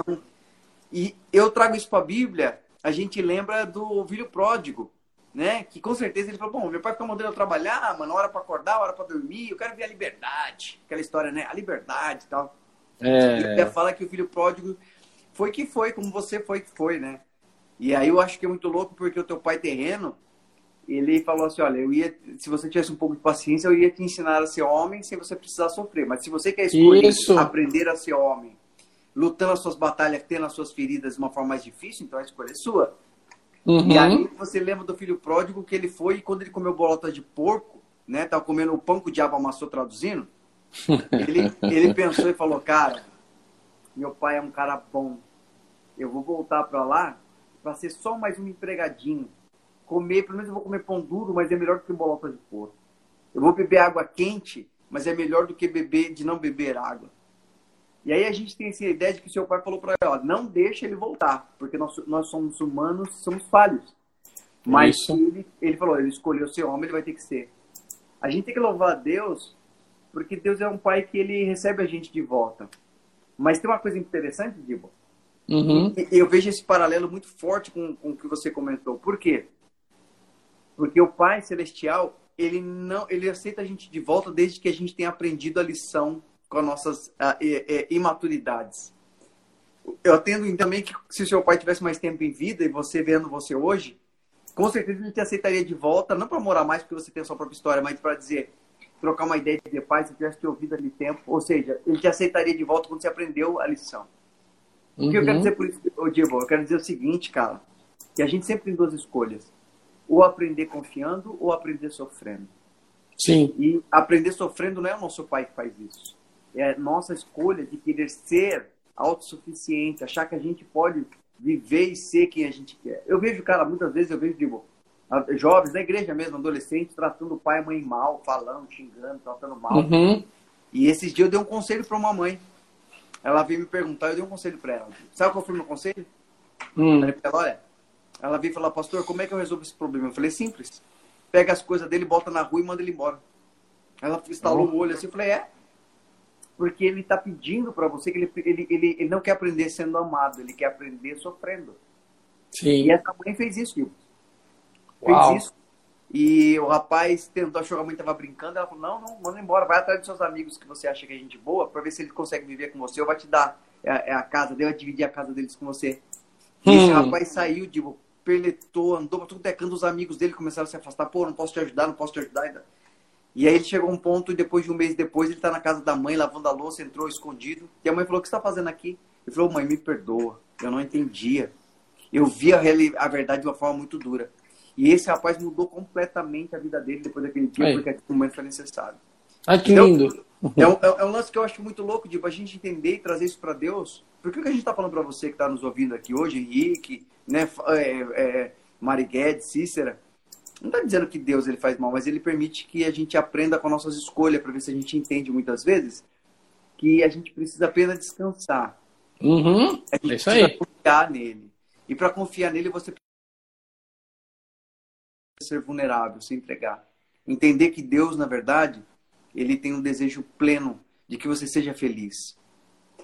A: E eu trago isso para a Bíblia, a gente lembra do filho pródigo, né? Que com certeza ele falou: Bom, meu pai fica mandando eu trabalhar, mano, hora para acordar, hora para dormir, eu quero ver a liberdade. Aquela história, né? A liberdade e tal. É... E até fala que o filho pródigo foi que foi, como você foi que foi, né? E aí eu acho que é muito louco porque o teu pai terreno, ele falou assim, olha, eu ia, se você tivesse um pouco de paciência, eu ia te ensinar a ser homem sem você precisar sofrer. Mas se você quer escolher Isso. aprender a ser homem, lutando as suas batalhas, tendo as suas feridas de uma forma mais difícil, então a escolha é sua. Uhum. E aí você lembra do filho pródigo que ele foi e quando ele comeu bolota de porco, né, tava comendo o pão que o diabo amassou traduzindo, ele, ele pensou e falou, cara, meu pai é um cara bom, eu vou voltar para lá para ser só mais um empregadinho comer, pelo menos eu vou comer pão duro, mas é melhor do que bolota de porco. Eu vou beber água quente, mas é melhor do que beber de não beber água. E aí a gente tem essa ideia de que seu pai falou para ele, ó, não deixa ele voltar, porque nós, nós somos humanos, somos falhos. Mas ele, ele falou, ele escolheu ser homem, ele vai ter que ser. A gente tem que louvar a Deus, porque Deus é um pai que ele recebe a gente de volta. Mas tem uma coisa interessante, Dibo. Uhum. Eu vejo esse paralelo muito forte com, com o que você comentou. Por quê? Porque o Pai Celestial, ele não, ele aceita a gente de volta desde que a gente tenha aprendido a lição com as nossas uh, imaturidades. Eu atendo também que se o seu pai tivesse mais tempo em vida e você vendo você hoje, com certeza ele te aceitaria de volta, não para morar mais porque você tem a sua própria história, mas para dizer, trocar uma ideia de pai, se tivesse te ouvido ali tempo, ou seja, ele te aceitaria de volta quando você aprendeu a lição. Uhum. O que eu quero uhum. dizer por isso, Diego? Eu quero dizer o seguinte, cara, que a gente sempre tem duas escolhas ou aprender confiando ou aprender sofrendo.
B: Sim.
A: E aprender sofrendo não é o nosso pai que faz isso. É nossa escolha de querer ser autossuficiente, achar que a gente pode viver e ser quem a gente quer. Eu vejo, cara, muitas vezes eu vejo, digo, jovens na igreja mesmo, adolescentes, tratando o pai e a mãe mal, falando, xingando, tratando mal. Uhum. E esses dias eu dei um conselho para uma mãe. Ela veio me perguntar, eu dei um conselho para ela. Sabe qual foi o meu conselho? Hum. Eu falei pra ela, olha, ela veio falar, pastor, como é que eu resolvo esse problema? Eu falei, simples. Pega as coisas dele, bota na rua e manda ele embora. Ela instalou o olho assim, eu falei, é. Porque ele está pedindo para você que ele, ele, ele, ele não quer aprender sendo amado, ele quer aprender sofrendo. Sim. E essa mãe fez isso, viu? Fez isso. E o rapaz tentou, achou que a mãe estava brincando. Ela falou: Não, não, manda embora. Vai atrás dos seus amigos que você acha que é gente boa, para ver se ele consegue viver com você. Ou vai te dar a, é, é a casa dele, vai dividir a casa deles com você. E hum. esse rapaz saiu, tipo, perletou, andou pra tudo decando, os amigos dele começaram a se afastar, pô, não posso te ajudar, não posso te ajudar ainda. E aí ele chegou a um ponto e depois de um mês depois ele tá na casa da mãe, lavando a louça, entrou escondido. E a mãe falou, o que você tá fazendo aqui? Ele falou, mãe, me perdoa, eu não entendia. Eu vi a, a verdade de uma forma muito dura. E esse rapaz mudou completamente a vida dele depois daquele dia, aí. porque aquele momento foi necessário.
B: Ah, que então, lindo.
A: É um, é um lance que eu acho muito louco, de a gente entender e trazer isso para Deus. Porque o que a gente está falando para você que está nos ouvindo aqui hoje, Henrique, né, é, é, Mari Guedes, Cícera, não está dizendo que Deus ele faz mal, mas ele permite que a gente aprenda com nossas escolhas, para ver se a gente entende muitas vezes que a gente precisa apenas descansar.
B: Uhum,
A: a gente é isso aí. confiar nele. E para confiar nele, você precisa ser vulnerável, se entregar. Entender que Deus, na verdade, ele tem um desejo pleno de que você seja feliz.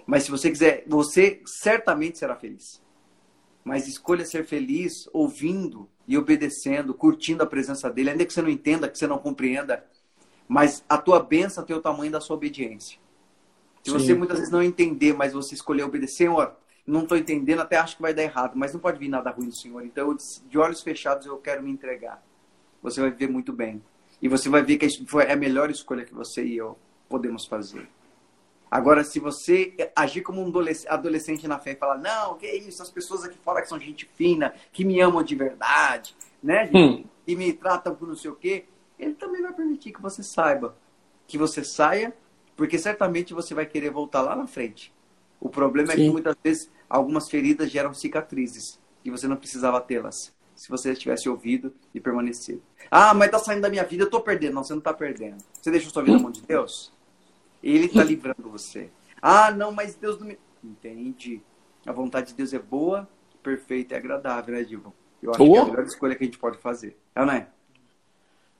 A: Mas se você quiser, você certamente será feliz. Mas escolha ser feliz ouvindo e obedecendo, curtindo a presença dele, ainda que você não entenda, que você não compreenda. Mas a tua bênção tem o tamanho da sua obediência. Se Sim. você muitas vezes não entender, mas você escolher obedecer, Senhor, não estou entendendo, até acho que vai dar errado, mas não pode vir nada ruim do Senhor. Então, de olhos fechados, eu quero me entregar. Você vai viver muito bem. E você vai ver que é a melhor escolha que você e eu podemos fazer. Agora, se você agir como um adolescente na fé e falar, não, que isso, as pessoas aqui fora que são gente fina, que me amam de verdade, né, hum. e me tratam por não sei o quê, ele também vai permitir que você saiba, que você saia, porque certamente você vai querer voltar lá na frente. O problema Sim. é que muitas vezes algumas feridas geram cicatrizes e você não precisava tê-las se você tivesse ouvido e permanecido. Ah, mas tá saindo da minha vida, eu tô perdendo. Não, você não tá perdendo. Você deixou sua vida na mão de Deus? Ele tá livrando você. Ah, não, mas Deus não me. Entende. A vontade de Deus é boa, perfeita e agradável, né, Divo? Eu acho oh. que é a melhor escolha que a gente pode fazer. É não é?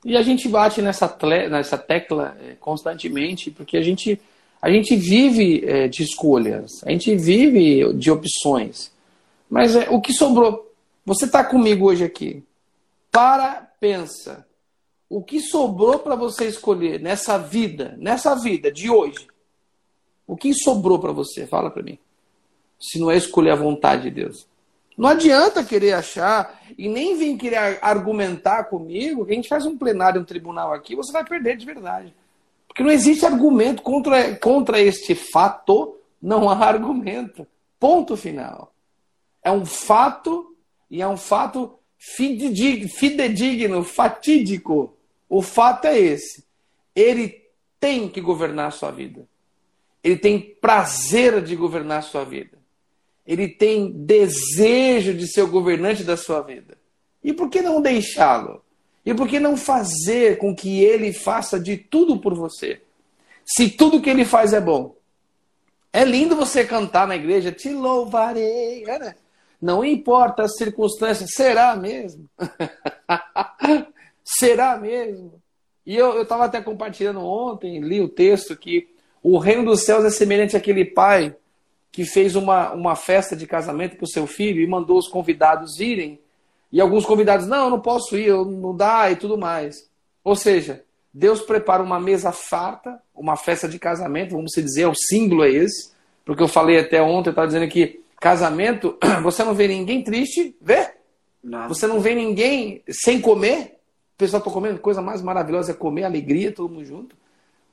B: E a gente bate nessa, nessa tecla é, constantemente, porque a gente, a gente vive é, de escolhas, a gente vive de opções. Mas é, o que sobrou você está comigo hoje aqui. Para, pensa. O que sobrou para você escolher nessa vida, nessa vida de hoje? O que sobrou para você? Fala para mim. Se não é escolher a vontade de Deus. Não adianta querer achar e nem vir querer argumentar comigo que a gente faz um plenário, um tribunal aqui, você vai perder de verdade. Porque não existe argumento contra, contra este fato, não há argumento. Ponto final. É um fato e é um fato fidedigno, fatídico. O fato é esse. Ele tem que governar a sua vida. Ele tem prazer de governar a sua vida. Ele tem desejo de ser o governante da sua vida. E por que não deixá-lo? E por que não fazer com que ele faça de tudo por você? Se tudo que ele faz é bom. É lindo você cantar na igreja, te louvarei, né? Não importa as circunstâncias, será mesmo? será mesmo? E eu estava até compartilhando ontem, li o texto que o reino dos céus é semelhante àquele pai que fez uma, uma festa de casamento para o seu filho e mandou os convidados irem. E alguns convidados, não, não posso ir, não dá e tudo mais. Ou seja, Deus prepara uma mesa farta, uma festa de casamento, vamos dizer, o símbolo é esse, porque eu falei até ontem, eu estava dizendo que casamento, você não vê ninguém triste, vê? Não. Você não vê ninguém sem comer, pessoal está comendo, coisa mais maravilhosa é comer, alegria, todo mundo junto.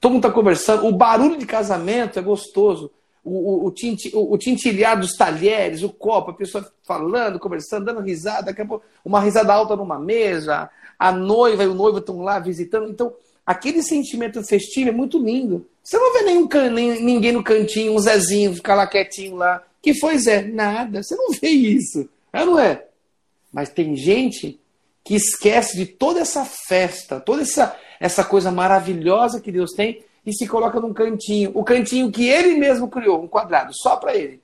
B: Todo mundo está conversando, o barulho de casamento é gostoso o, o, o, o tintilhar dos talheres, o copo, a pessoa falando, conversando, dando risada, daqui a pouco uma risada alta numa mesa, a noiva e o noivo estão lá visitando. Então, aquele sentimento festivo é muito lindo. Você não vê nenhum can, nem, ninguém no cantinho, um Zezinho ficar lá quietinho lá. Que foi, Zé? Nada. Você não vê isso. É, não é? Mas tem gente que esquece de toda essa festa, toda essa, essa coisa maravilhosa que Deus tem e se coloca num cantinho, o cantinho que ele mesmo criou, um quadrado, só para ele.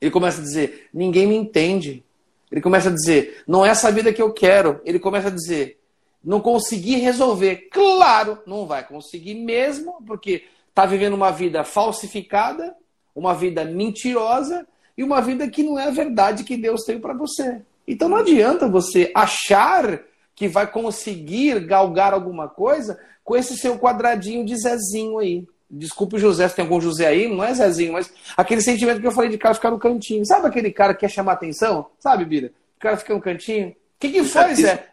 B: Ele começa a dizer: ninguém me entende. Ele começa a dizer: não é essa vida que eu quero. Ele começa a dizer: não consegui resolver. Claro, não vai conseguir mesmo, porque está vivendo uma vida falsificada, uma vida mentirosa e uma vida que não é a verdade que Deus tem para você. Então não adianta você achar que vai conseguir galgar alguma coisa com esse seu quadradinho de Zezinho aí. Desculpe o José, se tem algum José aí, não é Zezinho, mas aquele sentimento que eu falei de cara ficar no cantinho. Sabe aquele cara que quer chamar atenção? Sabe, Bira? O cara fica no cantinho. O que, que foi, Zé?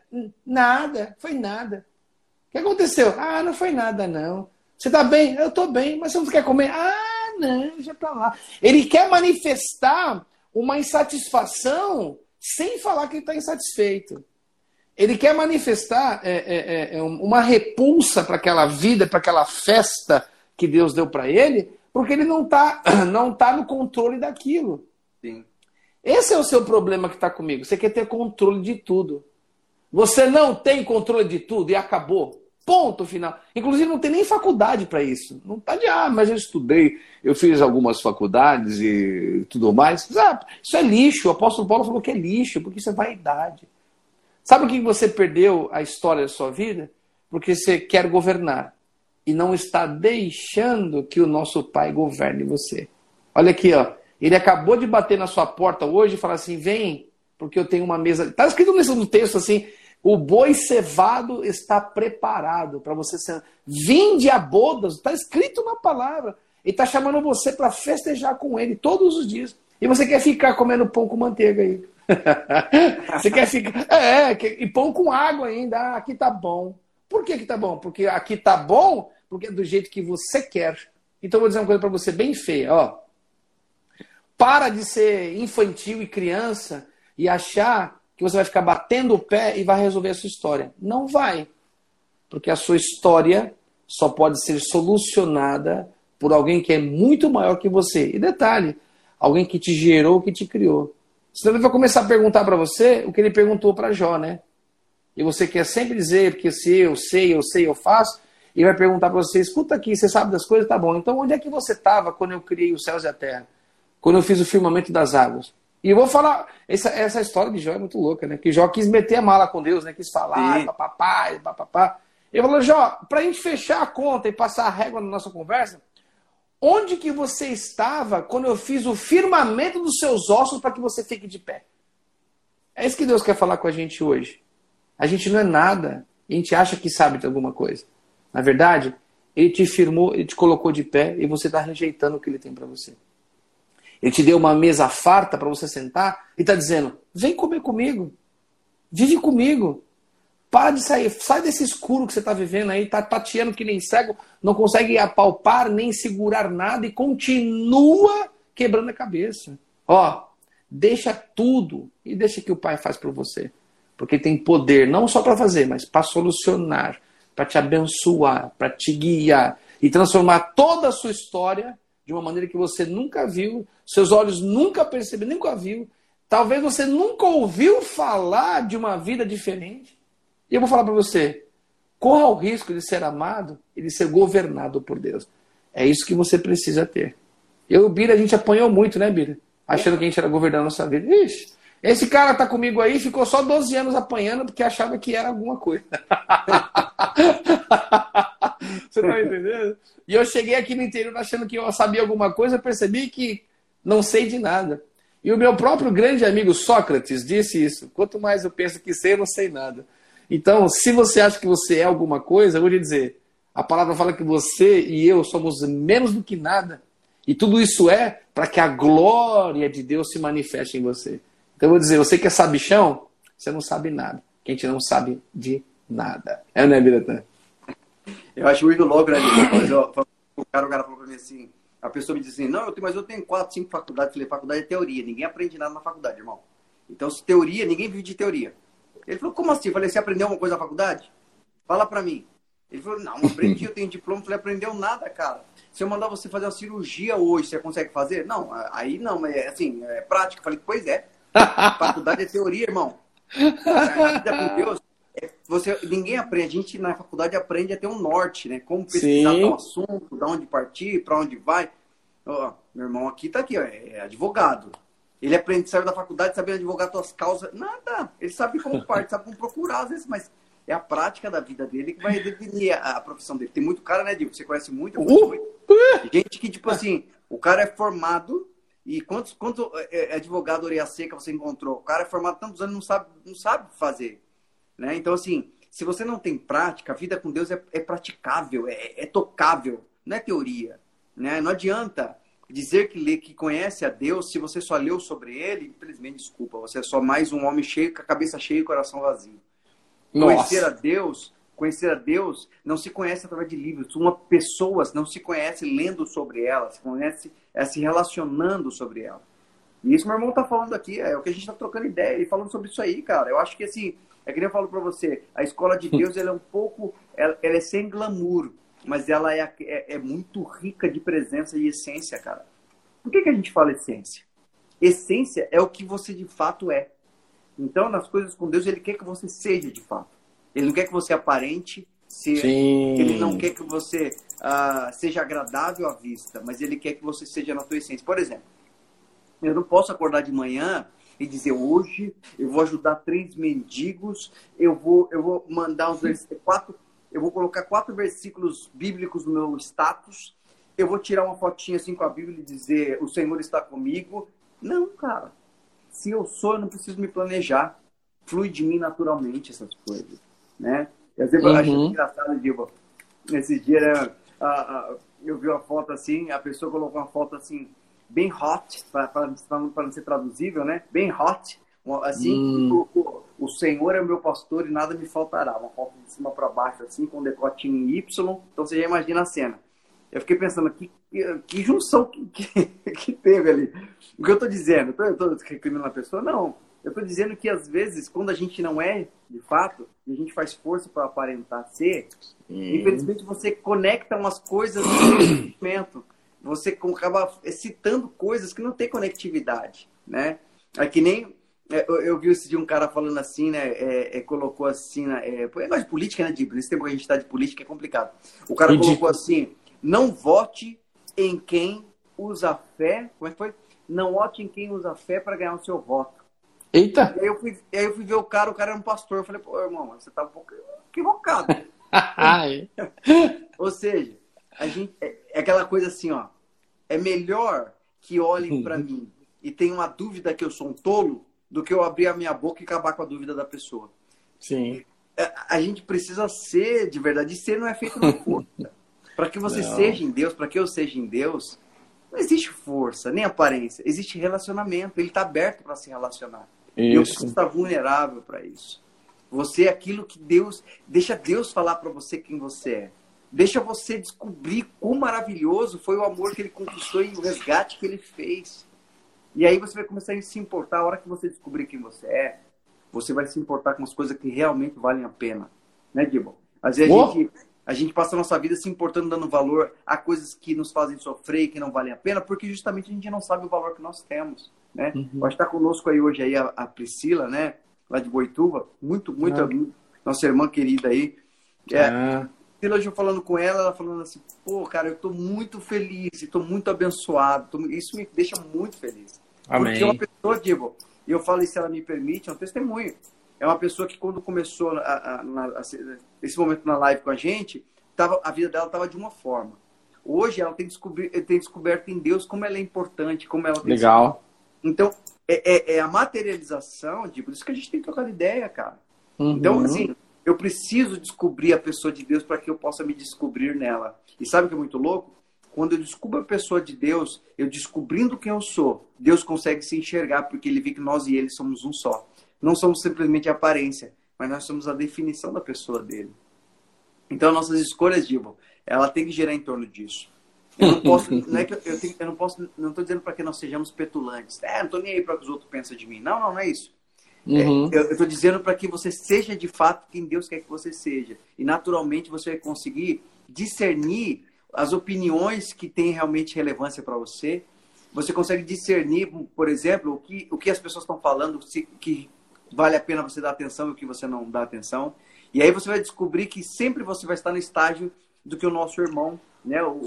B: Nada, foi nada. O que aconteceu? Ah, não foi nada, não. Você tá bem? Eu tô bem, mas você não quer comer? Ah, não, já tá lá. Ele quer manifestar uma insatisfação sem falar que ele está insatisfeito. Ele quer manifestar é, é, é, é uma repulsa para aquela vida, para aquela festa que Deus deu para ele, porque ele não está não tá no controle daquilo. Sim. Esse é o seu problema que está comigo. Você quer ter controle de tudo. Você não tem controle de tudo e acabou. Ponto final. Inclusive, não tem nem faculdade para isso. Não está de, ah, mas eu estudei, eu fiz algumas faculdades e tudo mais. Ah, isso é lixo. O apóstolo Paulo falou que é lixo, porque isso é vaidade. Sabe o que você perdeu a história da sua vida? Porque você quer governar e não está deixando que o nosso Pai governe você. Olha aqui, ó. Ele acabou de bater na sua porta hoje e falar assim: vem, porque eu tenho uma mesa. Está escrito nesse texto assim: o boi cevado está preparado para você ser. Vinde a bodas, está escrito na palavra. Ele está chamando você para festejar com ele todos os dias. E você quer ficar comendo pão com manteiga aí. Você quer ficar. É, e pão com água ainda. Ah, aqui tá bom. Por que, que tá bom? Porque aqui tá bom, porque é do jeito que você quer. Então eu vou dizer uma coisa para você bem feia, ó. Para de ser infantil e criança e achar que você vai ficar batendo o pé e vai resolver a sua história. Não vai. Porque a sua história só pode ser solucionada por alguém que é muito maior que você. E detalhe, alguém que te gerou, que te criou. Senão ele vai começar a perguntar para você o que ele perguntou para Jó, né? E você quer sempre dizer, porque se eu sei, eu sei, eu faço, e vai perguntar para você, escuta aqui, você sabe das coisas? Tá bom. Então onde é que você estava quando eu criei os céus e a terra? Quando eu fiz o firmamento das águas? E eu vou falar, essa, essa história de Jó é muito louca, né? Que Jó quis meter a mala com Deus, né? Quis falar, papapá, papapá. Ele falou, Jó, para a gente fechar a conta e passar a régua na nossa conversa, Onde que você estava quando eu fiz o firmamento dos seus ossos para que você fique de pé? É isso que Deus quer falar com a gente hoje. A gente não é nada. A gente acha que sabe de alguma coisa. Na verdade, Ele te firmou, Ele te colocou de pé e você está rejeitando o que Ele tem para você. Ele te deu uma mesa farta para você sentar e está dizendo: vem comer comigo, vive comigo. Para de sair, sai desse escuro que você está vivendo aí, tá tateando que nem cego, não consegue apalpar nem segurar nada e continua quebrando a cabeça. Ó, deixa tudo e deixa que o Pai faz por você. Porque tem poder não só para fazer, mas para solucionar, para te abençoar, para te guiar e transformar toda a sua história de uma maneira que você nunca viu, seus olhos nunca perceberam, nunca viu. Talvez você nunca ouviu falar de uma vida diferente. E eu vou falar para você: corra o risco de ser amado e de ser governado por Deus. É isso que você precisa ter. Eu e o Bira, a gente apanhou muito, né, Bira? Achando que a gente era governando a nossa vida. Ixi, esse cara tá comigo aí, ficou só 12 anos apanhando porque achava que era alguma coisa. Você tá entendendo? E eu cheguei aqui no interior achando que eu sabia alguma coisa, percebi que não sei de nada. E o meu próprio grande amigo Sócrates disse isso. Quanto mais eu penso que sei, eu não sei nada. Então, se você acha que você é alguma coisa, eu vou te dizer, a palavra fala que você e eu somos menos do que nada. E tudo isso é para que a glória de Deus se manifeste em você. Então eu vou dizer, você que é sabichão, você não sabe nada. Que a gente não sabe de nada. É, né, Biratã?
A: Eu acho muito louco, né? o, cara, o cara falou pra mim assim, a pessoa me disse assim, não, eu tenho, mas eu tenho quatro, cinco faculdades. Eu falei, faculdade é teoria, ninguém aprende nada na faculdade, irmão. Então, se teoria, ninguém vive de teoria. Ele falou, como assim? Eu falei, você aprendeu alguma coisa na faculdade? Fala pra mim. Ele falou, não, não aprendi, eu tenho diploma. Falei, aprendeu nada, cara. Se eu mandar você fazer uma cirurgia hoje, você consegue fazer? Não, aí não, mas é assim, é prática. Falei, pois é. Faculdade é teoria, irmão. A vida com Deus, é, você, ninguém aprende. A gente na faculdade aprende a ter um norte, né? Como pesquisar o assunto, da onde partir, para onde vai. Ó, meu irmão aqui tá aqui, ó, é advogado. Ele aprende, saiu da faculdade sabendo advogar suas causas. Nada. Ele sabe como parte, sabe como procurar, às vezes, mas é a prática da vida dele que vai definir a, a profissão dele. Tem muito cara, né, Diego? Você conhece muito, uh! muito. Gente que, tipo assim, o cara é formado e quantos, quantos é, é advogado orelha seca você encontrou? O cara é formado tantos anos não sabe, não sabe fazer. Né? Então, assim, se você não tem prática, a vida com Deus é, é praticável, é, é, tocável, não é teoria. Né? Não adianta dizer que, lê, que conhece a Deus se você só leu sobre ele, infelizmente, desculpa, você é só mais um homem cheio, com a cabeça cheia e o coração vazio. Nossa. Conhecer a Deus, conhecer a Deus não se conhece através de livros. Uma pessoas não se conhece lendo sobre ela, se conhece é, se relacionando sobre ela. E isso meu irmão tá falando aqui, é o que a gente tá trocando ideia e falando sobre isso aí, cara. Eu acho que assim, é que nem eu falo para você, a escola de Deus ela é um pouco, ela, ela é sem glamour, mas ela é, é, é, muito rica de presença e essência, cara. Por que, que a gente fala essência? Essência é o que você de fato é. Então, nas coisas com Deus, ele quer que você seja de fato. Ele não quer que você aparente ser. Sim. Ele não quer que você uh, seja agradável à vista, mas ele quer que você seja na tua essência. Por exemplo, eu não posso acordar de manhã e dizer hoje eu vou ajudar três mendigos, eu vou eu vou mandar uns quatro, eu vou colocar quatro versículos bíblicos no meu status, eu vou tirar uma fotinha assim com a Bíblia e dizer o Senhor está comigo. Não, cara se eu sou, eu não preciso me planejar. Flui de mim naturalmente essas coisas, né? Eu sempre uhum. acho engraçado, Diva. Esse dia, né, a, a, eu vi uma foto assim, a pessoa colocou uma foto assim, bem hot, para não ser traduzível, né? Bem hot, assim, hum. o, o, o, Senhor é meu pastor e nada me faltará. Uma foto de cima para baixo, assim, com decote em Y. Então você já imagina a cena. Eu fiquei pensando, que, que, que junção que, que, que, teve ali. O que eu estou dizendo? Eu estou recriminando a pessoa? Não. Eu estou dizendo que, às vezes, quando a gente não é, de fato, e a gente faz força para aparentar ser, hum. infelizmente você conecta umas coisas no sentimento. Você acaba citando coisas que não tem conectividade, né? É que nem é, eu, eu, vi esse dia um cara falando assim, né? É, é, colocou assim, né? É, é negócio de política, né, Dibra? Nesse tempo que a gente está de política é complicado. O cara colocou assim: não vote em quem usa fé. Como é que foi? Não vote em quem usa fé para ganhar o seu voto.
B: Eita!
A: E aí eu fui, aí eu fui ver o cara, o cara era um pastor. Eu falei, pô, irmão, você tá um pouco equivocado. Ou seja, a gente, é, é, aquela coisa assim, ó. É melhor que olhem para mim e tenham uma dúvida que eu sou um tolo do que eu abrir a minha boca e acabar com a dúvida da pessoa.
B: Sim.
A: A, a gente precisa ser de verdade. E ser não é feito na força. Para que você não. seja em Deus, para que eu seja em Deus, não existe força, nem aparência. Existe relacionamento. Ele está aberto para se relacionar.
B: Isso.
A: E eu preciso estar vulnerável para isso. Você é aquilo que Deus. Deixa Deus falar para você quem você é. Deixa você descobrir quão maravilhoso foi o amor que ele conquistou e o resgate que ele fez. E aí você vai começar a se importar. A hora que você descobrir quem você é, você vai se importar com as coisas que realmente valem a pena. Né, Gibbon? Às vezes a gente, a gente passa a nossa vida se importando, dando valor a coisas que nos fazem sofrer e que não valem a pena, porque justamente a gente não sabe o valor que nós temos. Né? Uhum. Pode estar conosco aí hoje aí a, a, Priscila, né? Lá de Boituva. Muito, muito. Ah. Nossa irmã querida aí. É, ah. Priscila, hoje eu falando com ela, ela falando assim, pô, cara, eu tô muito feliz e tô muito abençoado. Tô, isso me deixa muito feliz.
B: Amém.
A: Porque uma pessoa, Divo, e eu falo isso se ela me permite, é um testemunho. É uma pessoa que quando começou a, a, a, esse momento na live com a gente, tava, a vida dela estava de uma forma. Hoje ela tem, descobri, tem descoberto em Deus como ela é importante, como ela
B: Legal.
A: Então, é, é, é, a materialização, de, por isso que a gente tem que trocar ideia, cara. Uhum. Então, assim, eu preciso descobrir a pessoa de Deus para que eu possa me descobrir nela. E sabe o que é muito louco? Quando eu descubro a pessoa de Deus, eu descobrindo quem eu sou, Deus consegue se enxergar, porque ele vê que nós e ele somos um só. Não somos simplesmente aparência, mas nós somos a definição da pessoa dele. Então, nossas escolhas, Divo, ela tem que girar em torno disso. Eu não posso, não é que eu, eu, tenho, eu não posso, não estou dizendo para que nós sejamos petulantes. É, não estou nem aí para que os outros pensem de mim. Não, não, não é isso. Uhum. É, eu estou dizendo para que você seja de fato quem Deus quer que você seja. E naturalmente você vai conseguir discernir as opiniões que têm realmente relevância para você. Você consegue discernir, por exemplo, o que, o que as pessoas estão falando, se, que vale a pena você dar atenção e o que você não dá atenção. E aí você vai descobrir que sempre você vai estar no estágio do que o nosso irmão, né, o,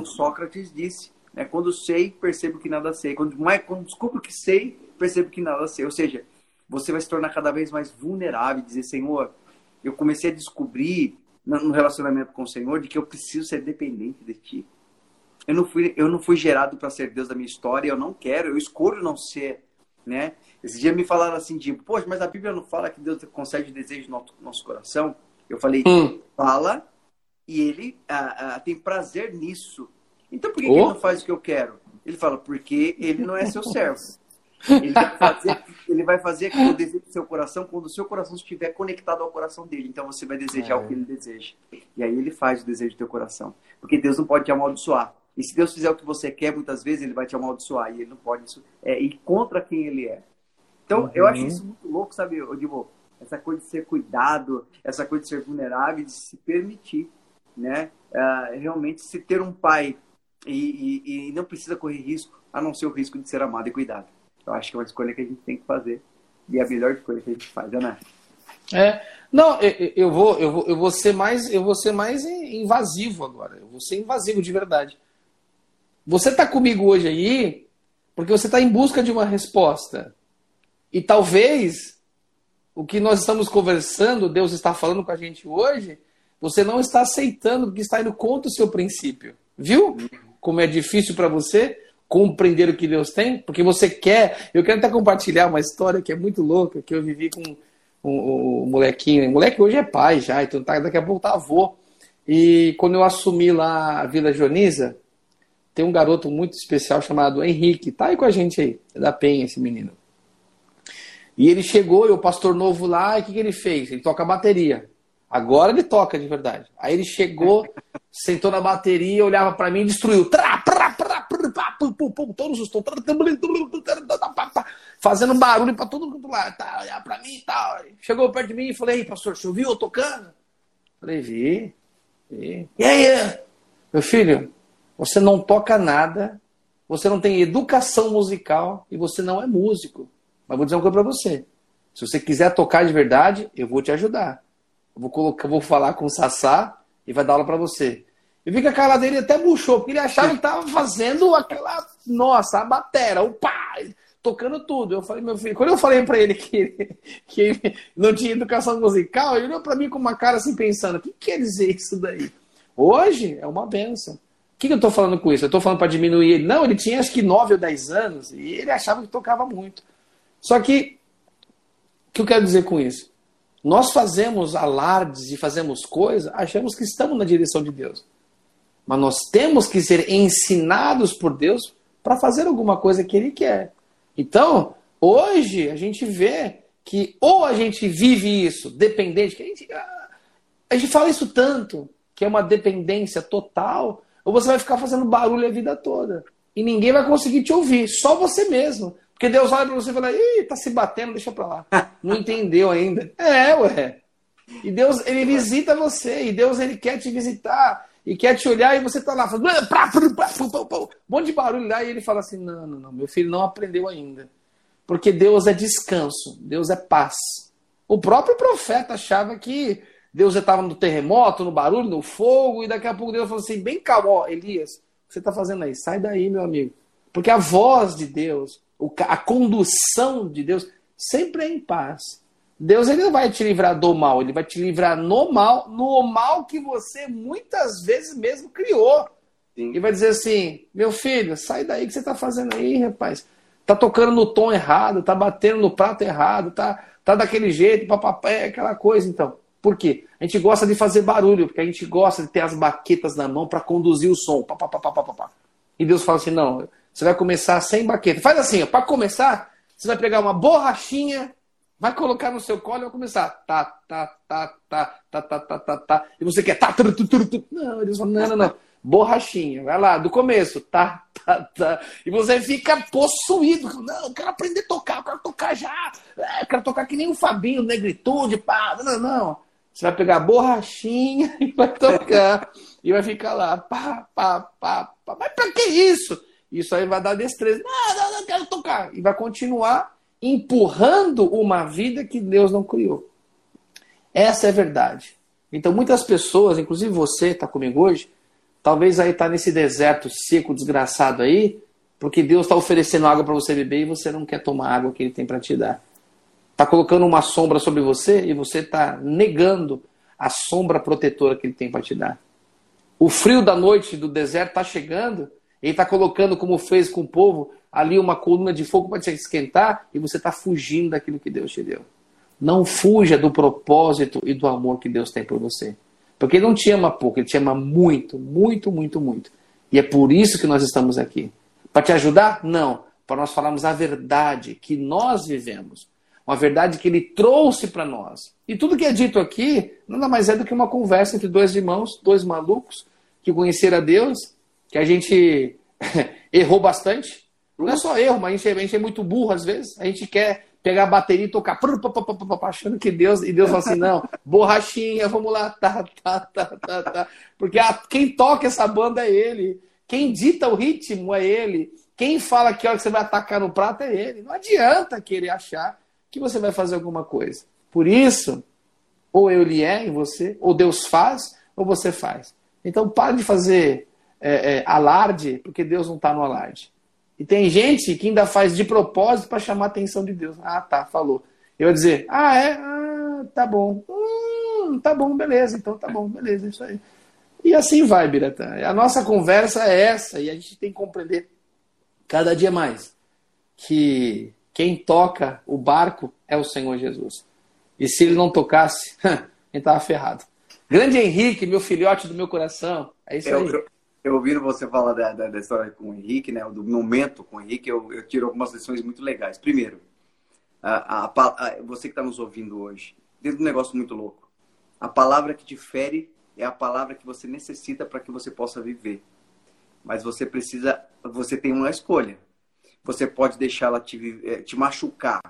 A: o Sócrates disse. Né, quando sei, percebo que nada sei. Quando, mais, quando descubro que sei, percebo que nada sei. Ou seja, você vai se tornar cada vez mais vulnerável e dizer, Senhor, eu comecei a descobrir no relacionamento com o Senhor de que eu preciso ser dependente de Ti. Eu não fui, eu não fui gerado para ser Deus da minha história, eu não quero, eu escolho não ser, né? Esse dia me falaram assim, tipo, poxa, mas a Bíblia não fala que Deus concede desejo no nosso coração? Eu falei, hum. fala, e ele ah, ah, tem prazer nisso. Então por que, oh. que, ele não faz o que eu quero? Ele fala, porque ele não é seu servo. Ele vai fazer, ele vai fazer o desejo do seu coração quando o seu coração estiver conectado ao coração dele. Então você vai desejar é. o que ele deseja. E aí ele faz o desejo do teu coração. Porque Deus não pode te amaldiçoar. E se Deus fizer o que você quer, muitas vezes ele vai te amaldiçoar. E ele não pode isso. É ir contra quem ele é. Então, uhum. eu acho isso muito louco, sabe, Odivo? Essa coisa de ser cuidado, essa coisa de ser vulnerável, de se permitir, né? Uh, realmente, se ter um pai e, e, e, não precisa correr risco, a não ser o risco de ser amado e cuidado. Eu acho que é uma escolha que a gente tem que fazer. E é a melhor escolha que a gente faz, né?
B: É, não, eu, vou, eu vou, eu vou ser mais, eu vou ser mais invasivo agora. Eu vou ser invasivo de verdade. Você está comigo hoje aí porque você está em busca de uma resposta. E talvez o que nós estamos conversando, Deus está falando com a gente hoje, você não está aceitando porque está indo contra o seu princípio. Viu? Como é difícil para você compreender o que Deus tem, porque você quer. Eu quero até compartilhar uma história que é muito louca, que eu vivi com o um, um, molequinho. O moleque hoje é pai já, então tá, daqui a pouco tá avô. E quando eu assumi lá a Vila Joaniza, tem um garoto muito especial chamado Henrique, tá aí com a gente aí, é da Penha esse menino. E ele chegou, e o pastor novo lá, e o que, que ele fez? Ele toca bateria. Agora ele toca de verdade. Aí ele chegou, sentou na bateria, olhava para mim e destruiu. todos os tons. Fazendo barulho para todo mundo lá. Tá, olhar para mim e tal. Chegou perto de mim e falei, pastor, você ouviu eu tocando? Falei, vi. vi. E aí? Meu filho, você não toca nada, você não tem educação musical e você não é músico. Mas vou dizer uma coisa para você. Se você quiser tocar de verdade, eu vou te ajudar. Vou colocar, vou falar com o Sassá e vai dar aula para você. Eu vi que a cara dele até murchou, porque ele achava que estava fazendo aquela, nossa, a batera, o pai, tocando tudo. Eu falei, meu filho, quando eu falei para ele que, que ele não tinha educação musical, ele olhou para mim com uma cara assim pensando, o que quer dizer isso daí? Hoje é uma benção. O que, que eu estou falando com isso? Eu estou falando para diminuir ele? Não, ele tinha acho que 9 ou 10 anos e ele achava que tocava muito. Só que, o que eu quero dizer com isso? Nós fazemos alardes e fazemos coisas, achamos que estamos na direção de Deus. Mas nós temos que ser ensinados por Deus para fazer alguma coisa que Ele quer. Então, hoje a gente vê que ou a gente vive isso dependente, que a gente, ah, a gente fala isso tanto, que é uma dependência total, ou você vai ficar fazendo barulho a vida toda. E ninguém vai conseguir te ouvir, só você mesmo. Porque Deus olha para você e fala, ih, tá se batendo, deixa pra lá. Não entendeu ainda. É, ué. E Deus, ele visita você, e Deus, ele quer te visitar, e quer te olhar, e você tá lá, fazendo um monte de barulho lá, e ele fala assim, não, não, não, meu filho não aprendeu ainda. Porque Deus é descanso, Deus é paz. O próprio profeta achava que Deus já estava no terremoto, no barulho, no fogo, e daqui a pouco Deus falou assim, bem calmo, ó, Elias, o que você está fazendo aí? Sai daí, meu amigo. Porque a voz de Deus, a condução de Deus, sempre é em paz. Deus ele não vai te livrar do mal, ele vai te livrar no mal, no mal que você muitas vezes mesmo criou. Sim. E vai dizer assim: meu filho, sai daí que você está fazendo aí, rapaz tá tocando no tom errado, tá batendo no prato errado, tá, tá daquele jeito, papapá, é aquela coisa, então. Por quê? A gente gosta de fazer barulho, porque a gente gosta de ter as baquetas na mão para conduzir o som. Pá, pá, pá, pá, pá, pá. E Deus fala assim: não, você vai começar sem baqueta. Faz assim, para começar, você vai pegar uma borrachinha, vai colocar no seu colo e vai começar. Tá, tá, tá, tá, tá, tá, tá, tá, tá. E você quer. Tá, tu, tu, tu, tu. Não, Deus fala: não, não, não borrachinha. Vai lá, do começo. Tá, tá, tá. E você fica possuído. Não, eu quero aprender a tocar, eu quero tocar já. Eu quero tocar que nem o Fabinho, negritude, pá. Não, não. Você vai pegar a borrachinha e vai tocar. e vai ficar lá, pá, pá, pá, pá. Mas pra que isso? Isso aí vai dar destreza. Não, não, não quero tocar. E vai continuar empurrando uma vida que Deus não criou. Essa é a verdade. Então, muitas pessoas, inclusive você está comigo hoje, Talvez aí tá nesse deserto seco, desgraçado aí, porque Deus está oferecendo água para você beber e você não quer tomar a água que Ele tem para te dar. Está colocando uma sombra sobre você e você está negando a sombra protetora que Ele tem para te dar. O frio da noite do deserto está chegando, Ele está colocando, como fez com o povo, ali uma coluna de fogo para te esquentar e você está fugindo daquilo que Deus te deu. Não fuja do propósito e do amor que Deus tem por você. Porque ele não te ama pouco, ele te ama muito, muito, muito, muito. E é por isso que nós estamos aqui. Para te ajudar? Não. Para nós falarmos a verdade que nós vivemos. Uma verdade que ele trouxe para nós. E tudo que é dito aqui nada mais é do que uma conversa entre dois irmãos, dois malucos, que conheceram a Deus, que a gente errou bastante. Não é só erro, mas a gente, a gente é muito burro às vezes. A gente quer pegar a bateria e tocar, achando que Deus, e Deus fala assim, não, borrachinha, vamos lá, tá, tá, tá, tá, tá. Porque a, quem toca essa banda é ele, quem dita o ritmo é ele, quem fala que hora que você vai atacar no prato é ele. Não adianta querer achar que você vai fazer alguma coisa. Por isso, ou ele é em você, ou Deus faz, ou você faz. Então pare de fazer é, é, alarde, porque Deus não está no alarde. E tem gente que ainda faz de propósito para chamar a atenção de Deus. Ah, tá, falou. Eu vou dizer, ah, é? Ah, tá bom. Hum, tá bom, beleza. Então tá bom, beleza, isso aí. E assim vai, Biratã. A nossa conversa é essa, e a gente tem que compreender cada dia mais que quem toca o barco é o Senhor Jesus. E se ele não tocasse, ele estava ferrado. Grande Henrique, meu filhote do meu coração. É isso aí
A: eu ouvindo você falar da, da, da, história com o Henrique, né, do momento com o Henrique, eu, eu tiro algumas lições muito legais. Primeiro, a, a, a, você que está nos ouvindo hoje, dentro de um negócio muito louco, a palavra que difere é a palavra que você necessita para que você possa viver. Mas você precisa, você tem uma escolha. Você pode deixá-la te, eh, te machucar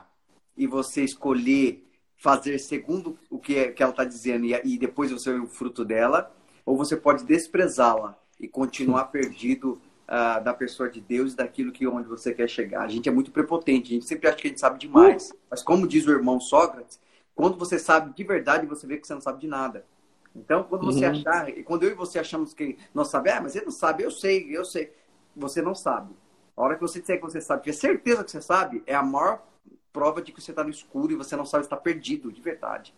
A: e você escolher fazer segundo o que, é, que ela está dizendo e, e depois você vê o fruto dela, ou você pode desprezá-la e continuar perdido uh, da pessoa de Deus e daquilo que onde você quer chegar. A gente é muito prepotente, a gente sempre acha que a gente sabe demais. Mas como diz o irmão Sócrates, quando você sabe de verdade, você vê que você não sabe de nada. Então, quando você uhum. achar, quando eu e você achamos que nós sabemos, ah, mas ele não sabe, eu sei, eu sei. Você não sabe. A hora que você disser que você sabe, ter certeza que você sabe, é a maior prova de que você está no escuro e você não sabe, está perdido, de verdade.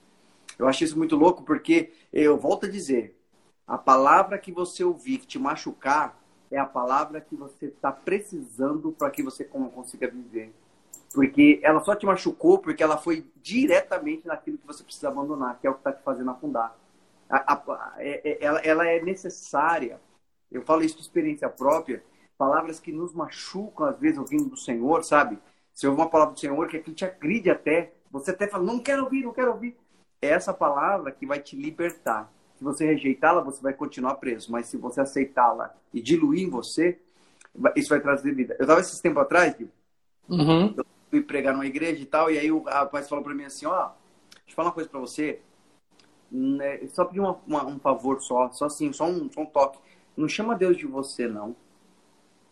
A: Eu acho isso muito louco porque, eu volto a dizer, a palavra que você ouvir que te machucar é a palavra que você está precisando para que você consiga viver. Porque ela só te machucou porque ela foi diretamente naquilo que você precisa abandonar, que é o que está te fazendo afundar. A, a, é, é, ela, ela é necessária Eu falo isso de experiência própria, palavras que nos machucam, às vezes, ouvindo do Senhor, sabe? Se ouve uma palavra do Senhor que aquilo te agride até, você até fala, não quero ouvir, não quero ouvir. É essa palavra que vai te libertar. Se você rejeitá-la, você vai continuar preso. Mas se você aceitá-la e diluir em você, isso vai trazer vida. Eu estava esses tempos atrás, uhum. eu fui pregar numa igreja e tal, e aí o rapaz falou para mim assim, ó, oh, deixa eu falar uma coisa para você. Né, só pedir uma, uma, um favor só, só assim, só um, só um toque. Não chama Deus de você, não.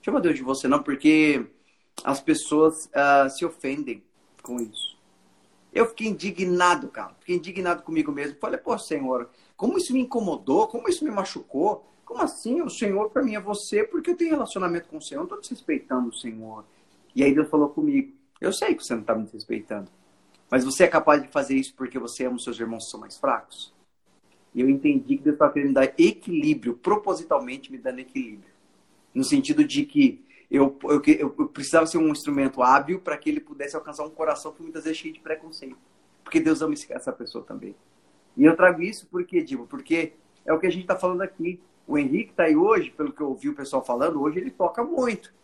A: Chama Deus de você, não, porque as pessoas uh, se ofendem com isso. Eu fiquei indignado, cara. Fiquei indignado comigo mesmo. Falei, pô, Senhor, como isso me incomodou, como isso me machucou. Como assim? O Senhor para mim é você porque eu tenho relacionamento com o Senhor. Eu estou desrespeitando o Senhor. E aí Deus falou comigo: Eu sei que você não está me desrespeitando. Mas você é capaz de fazer isso porque você ama os seus irmãos que são mais fracos? E eu entendi que Deus estava querendo dar equilíbrio, propositalmente me dando equilíbrio. No sentido de que eu, eu, eu precisava ser um instrumento hábil para que ele pudesse alcançar um coração que muitas vezes é cheio de preconceito. Porque Deus ama essa pessoa também. E eu trago isso porque, Digo, porque é o que a gente está falando aqui. O Henrique está aí hoje, pelo que eu ouvi o pessoal falando, hoje ele toca muito.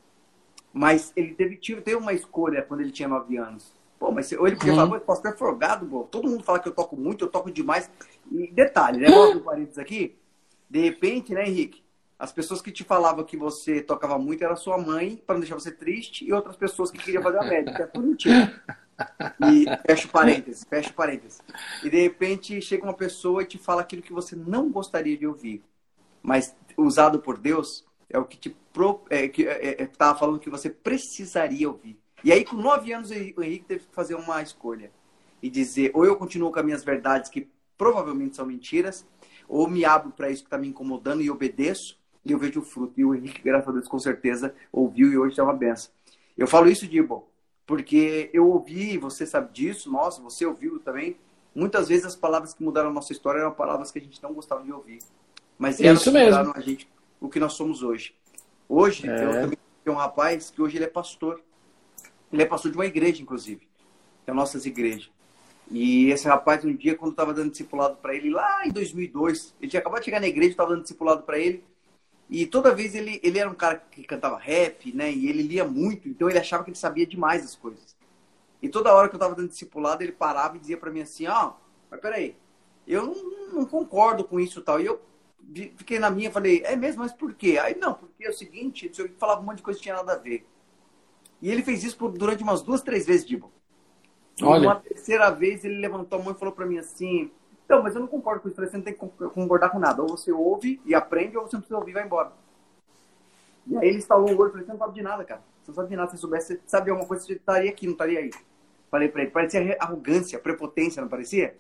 A: Mas ele teve, teve uma escolha quando ele tinha nove anos. Pô, mas ou ele podia uhum. falar, posso ter folgado, pô. todo mundo fala que eu toco muito, eu toco demais. E detalhe, né? Vou parênteses aqui. De repente, né, Henrique? As pessoas que te falavam que você tocava muito era sua mãe, para não deixar você triste, e outras pessoas que queriam fazer a médica. É tudo mentira. E fecha parênteses, fecha parênteses. E de repente chega uma pessoa e te fala aquilo que você não gostaria de ouvir. Mas usado por Deus é o que te pro, é, que é, é, tava falando que você precisaria ouvir. E aí, com nove anos, o Henrique teve que fazer uma escolha e dizer: ou eu continuo com as minhas verdades, que provavelmente são mentiras, ou me abro para isso que está me incomodando e obedeço, e eu vejo o fruto. E o Henrique, graças a Deus, com certeza ouviu e hoje é uma benção. Eu falo isso, Dibo, porque eu ouvi, você sabe disso, nossa, você ouviu também. Muitas vezes as palavras que mudaram a nossa história eram palavras que a gente não gostava de ouvir. Mas elas isso mudaram a gente o que nós somos hoje. Hoje, é. eu também tenho um rapaz que hoje ele é pastor. Ele é pastor de uma igreja, inclusive. Que é nossas igrejas. E esse rapaz, um dia, quando estava dando discipulado para ele, lá em 2002, ele tinha acabado de chegar na igreja, estava dando discipulado para ele. E toda vez ele, ele era um cara que cantava rap, né? E ele lia muito, então ele achava que ele sabia demais as coisas. E toda hora que eu estava dando discipulado, ele parava e dizia para mim assim: Ó, oh, mas peraí, eu não, não concordo com isso e tal. E eu fiquei na minha, falei: É mesmo, mas por quê? Aí não, porque é o seguinte, eu falava um monte de coisa que tinha nada a ver. E ele fez isso por, durante umas duas, três vezes, Dibo. Olha. Uma terceira vez ele levantou a mão e falou para mim assim: então, mas eu não concordo com isso. Você não tem que concordar com nada. Ou você ouve e aprende, ou você não precisa ouvir e vai embora. E aí ele instalou olho e falei, você não sabe de nada, cara. Você não sabe de nada. Se você soubesse, você sabia alguma coisa, você estaria aqui, não estaria aí. Falei pra ele, parecia arrogância, prepotência, não parecia?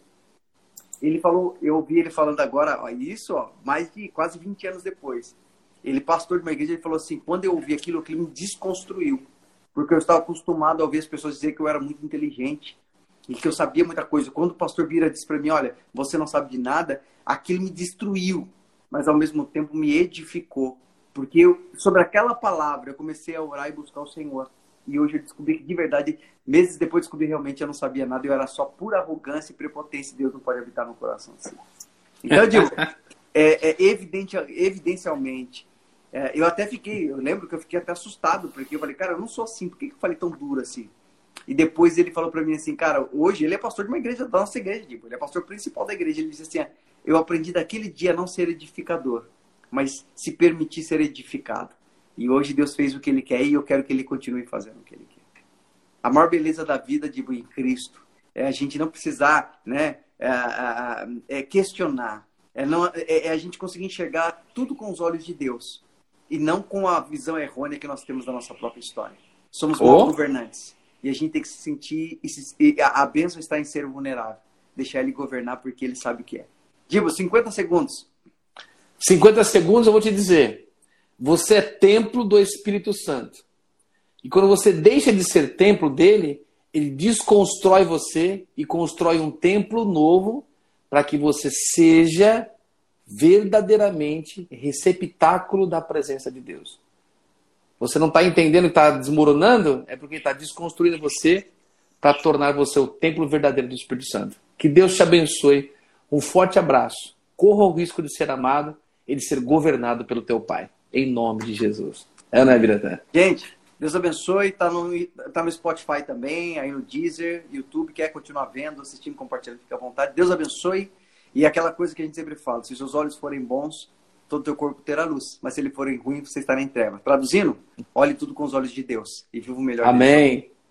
A: Ele falou, eu ouvi ele falando agora, ó, isso, ó, mais de quase 20 anos depois. Ele, pastor de uma igreja, ele falou assim, quando eu ouvi aquilo, aquilo me desconstruiu. Porque eu estava acostumado a ouvir as pessoas dizer que eu era muito inteligente, e que eu sabia muita coisa. Quando o pastor Vira disse para mim, olha, você não sabe de nada, aquilo me destruiu, mas ao mesmo tempo me edificou. Porque eu, sobre aquela palavra eu comecei a orar e buscar o Senhor. E hoje eu descobri que, de verdade, meses depois descobri realmente eu não sabia nada, eu era só pura arrogância e prepotência. Deus não pode habitar no coração assim. Então, eu digo, é, é evidente, evidencialmente, é, eu até fiquei, eu lembro que eu fiquei até assustado, porque eu falei, cara, eu não sou assim, por que eu falei tão duro assim? E depois ele falou para mim assim, cara, hoje ele é pastor de uma igreja, da nossa igreja, tipo, ele é pastor principal da igreja. Ele disse assim, eu aprendi daquele dia a não ser edificador, mas se permitir ser edificado. E hoje Deus fez o que ele quer e eu quero que ele continue fazendo o que ele quer. A maior beleza da vida, digo, em Cristo, é a gente não precisar, né, é, é, é questionar, é, não, é, é a gente conseguir enxergar tudo com os olhos de Deus e não com a visão errônea que nós temos da nossa própria história. Somos oh. governantes. E a gente tem que se sentir. E a bênção está em ser vulnerável. Deixar ele governar porque ele sabe o que é. Digo, 50 segundos.
B: 50 segundos eu vou te dizer. Você é templo do Espírito Santo. E quando você deixa de ser templo dele, ele desconstrói você e constrói um templo novo para que você seja verdadeiramente receptáculo da presença de Deus você não está entendendo que está desmoronando, é porque está desconstruindo você para tornar você o templo verdadeiro do Espírito Santo. Que Deus te abençoe. Um forte abraço. Corra o risco de ser amado e de ser governado pelo teu Pai. em nome de Jesus. É, né, Biratã?
A: Gente, Deus abençoe. Tá no, tá no Spotify também, aí no Deezer, YouTube. Quer continuar vendo, assistindo, compartilhando, fica à vontade. Deus abençoe. E aquela coisa que a gente sempre fala: se seus olhos forem bons, todo o teu corpo terá luz. Mas se ele forem ruim, você estará em treva. Traduzindo, olhe tudo com os olhos de Deus e viva o melhor.
B: Amém.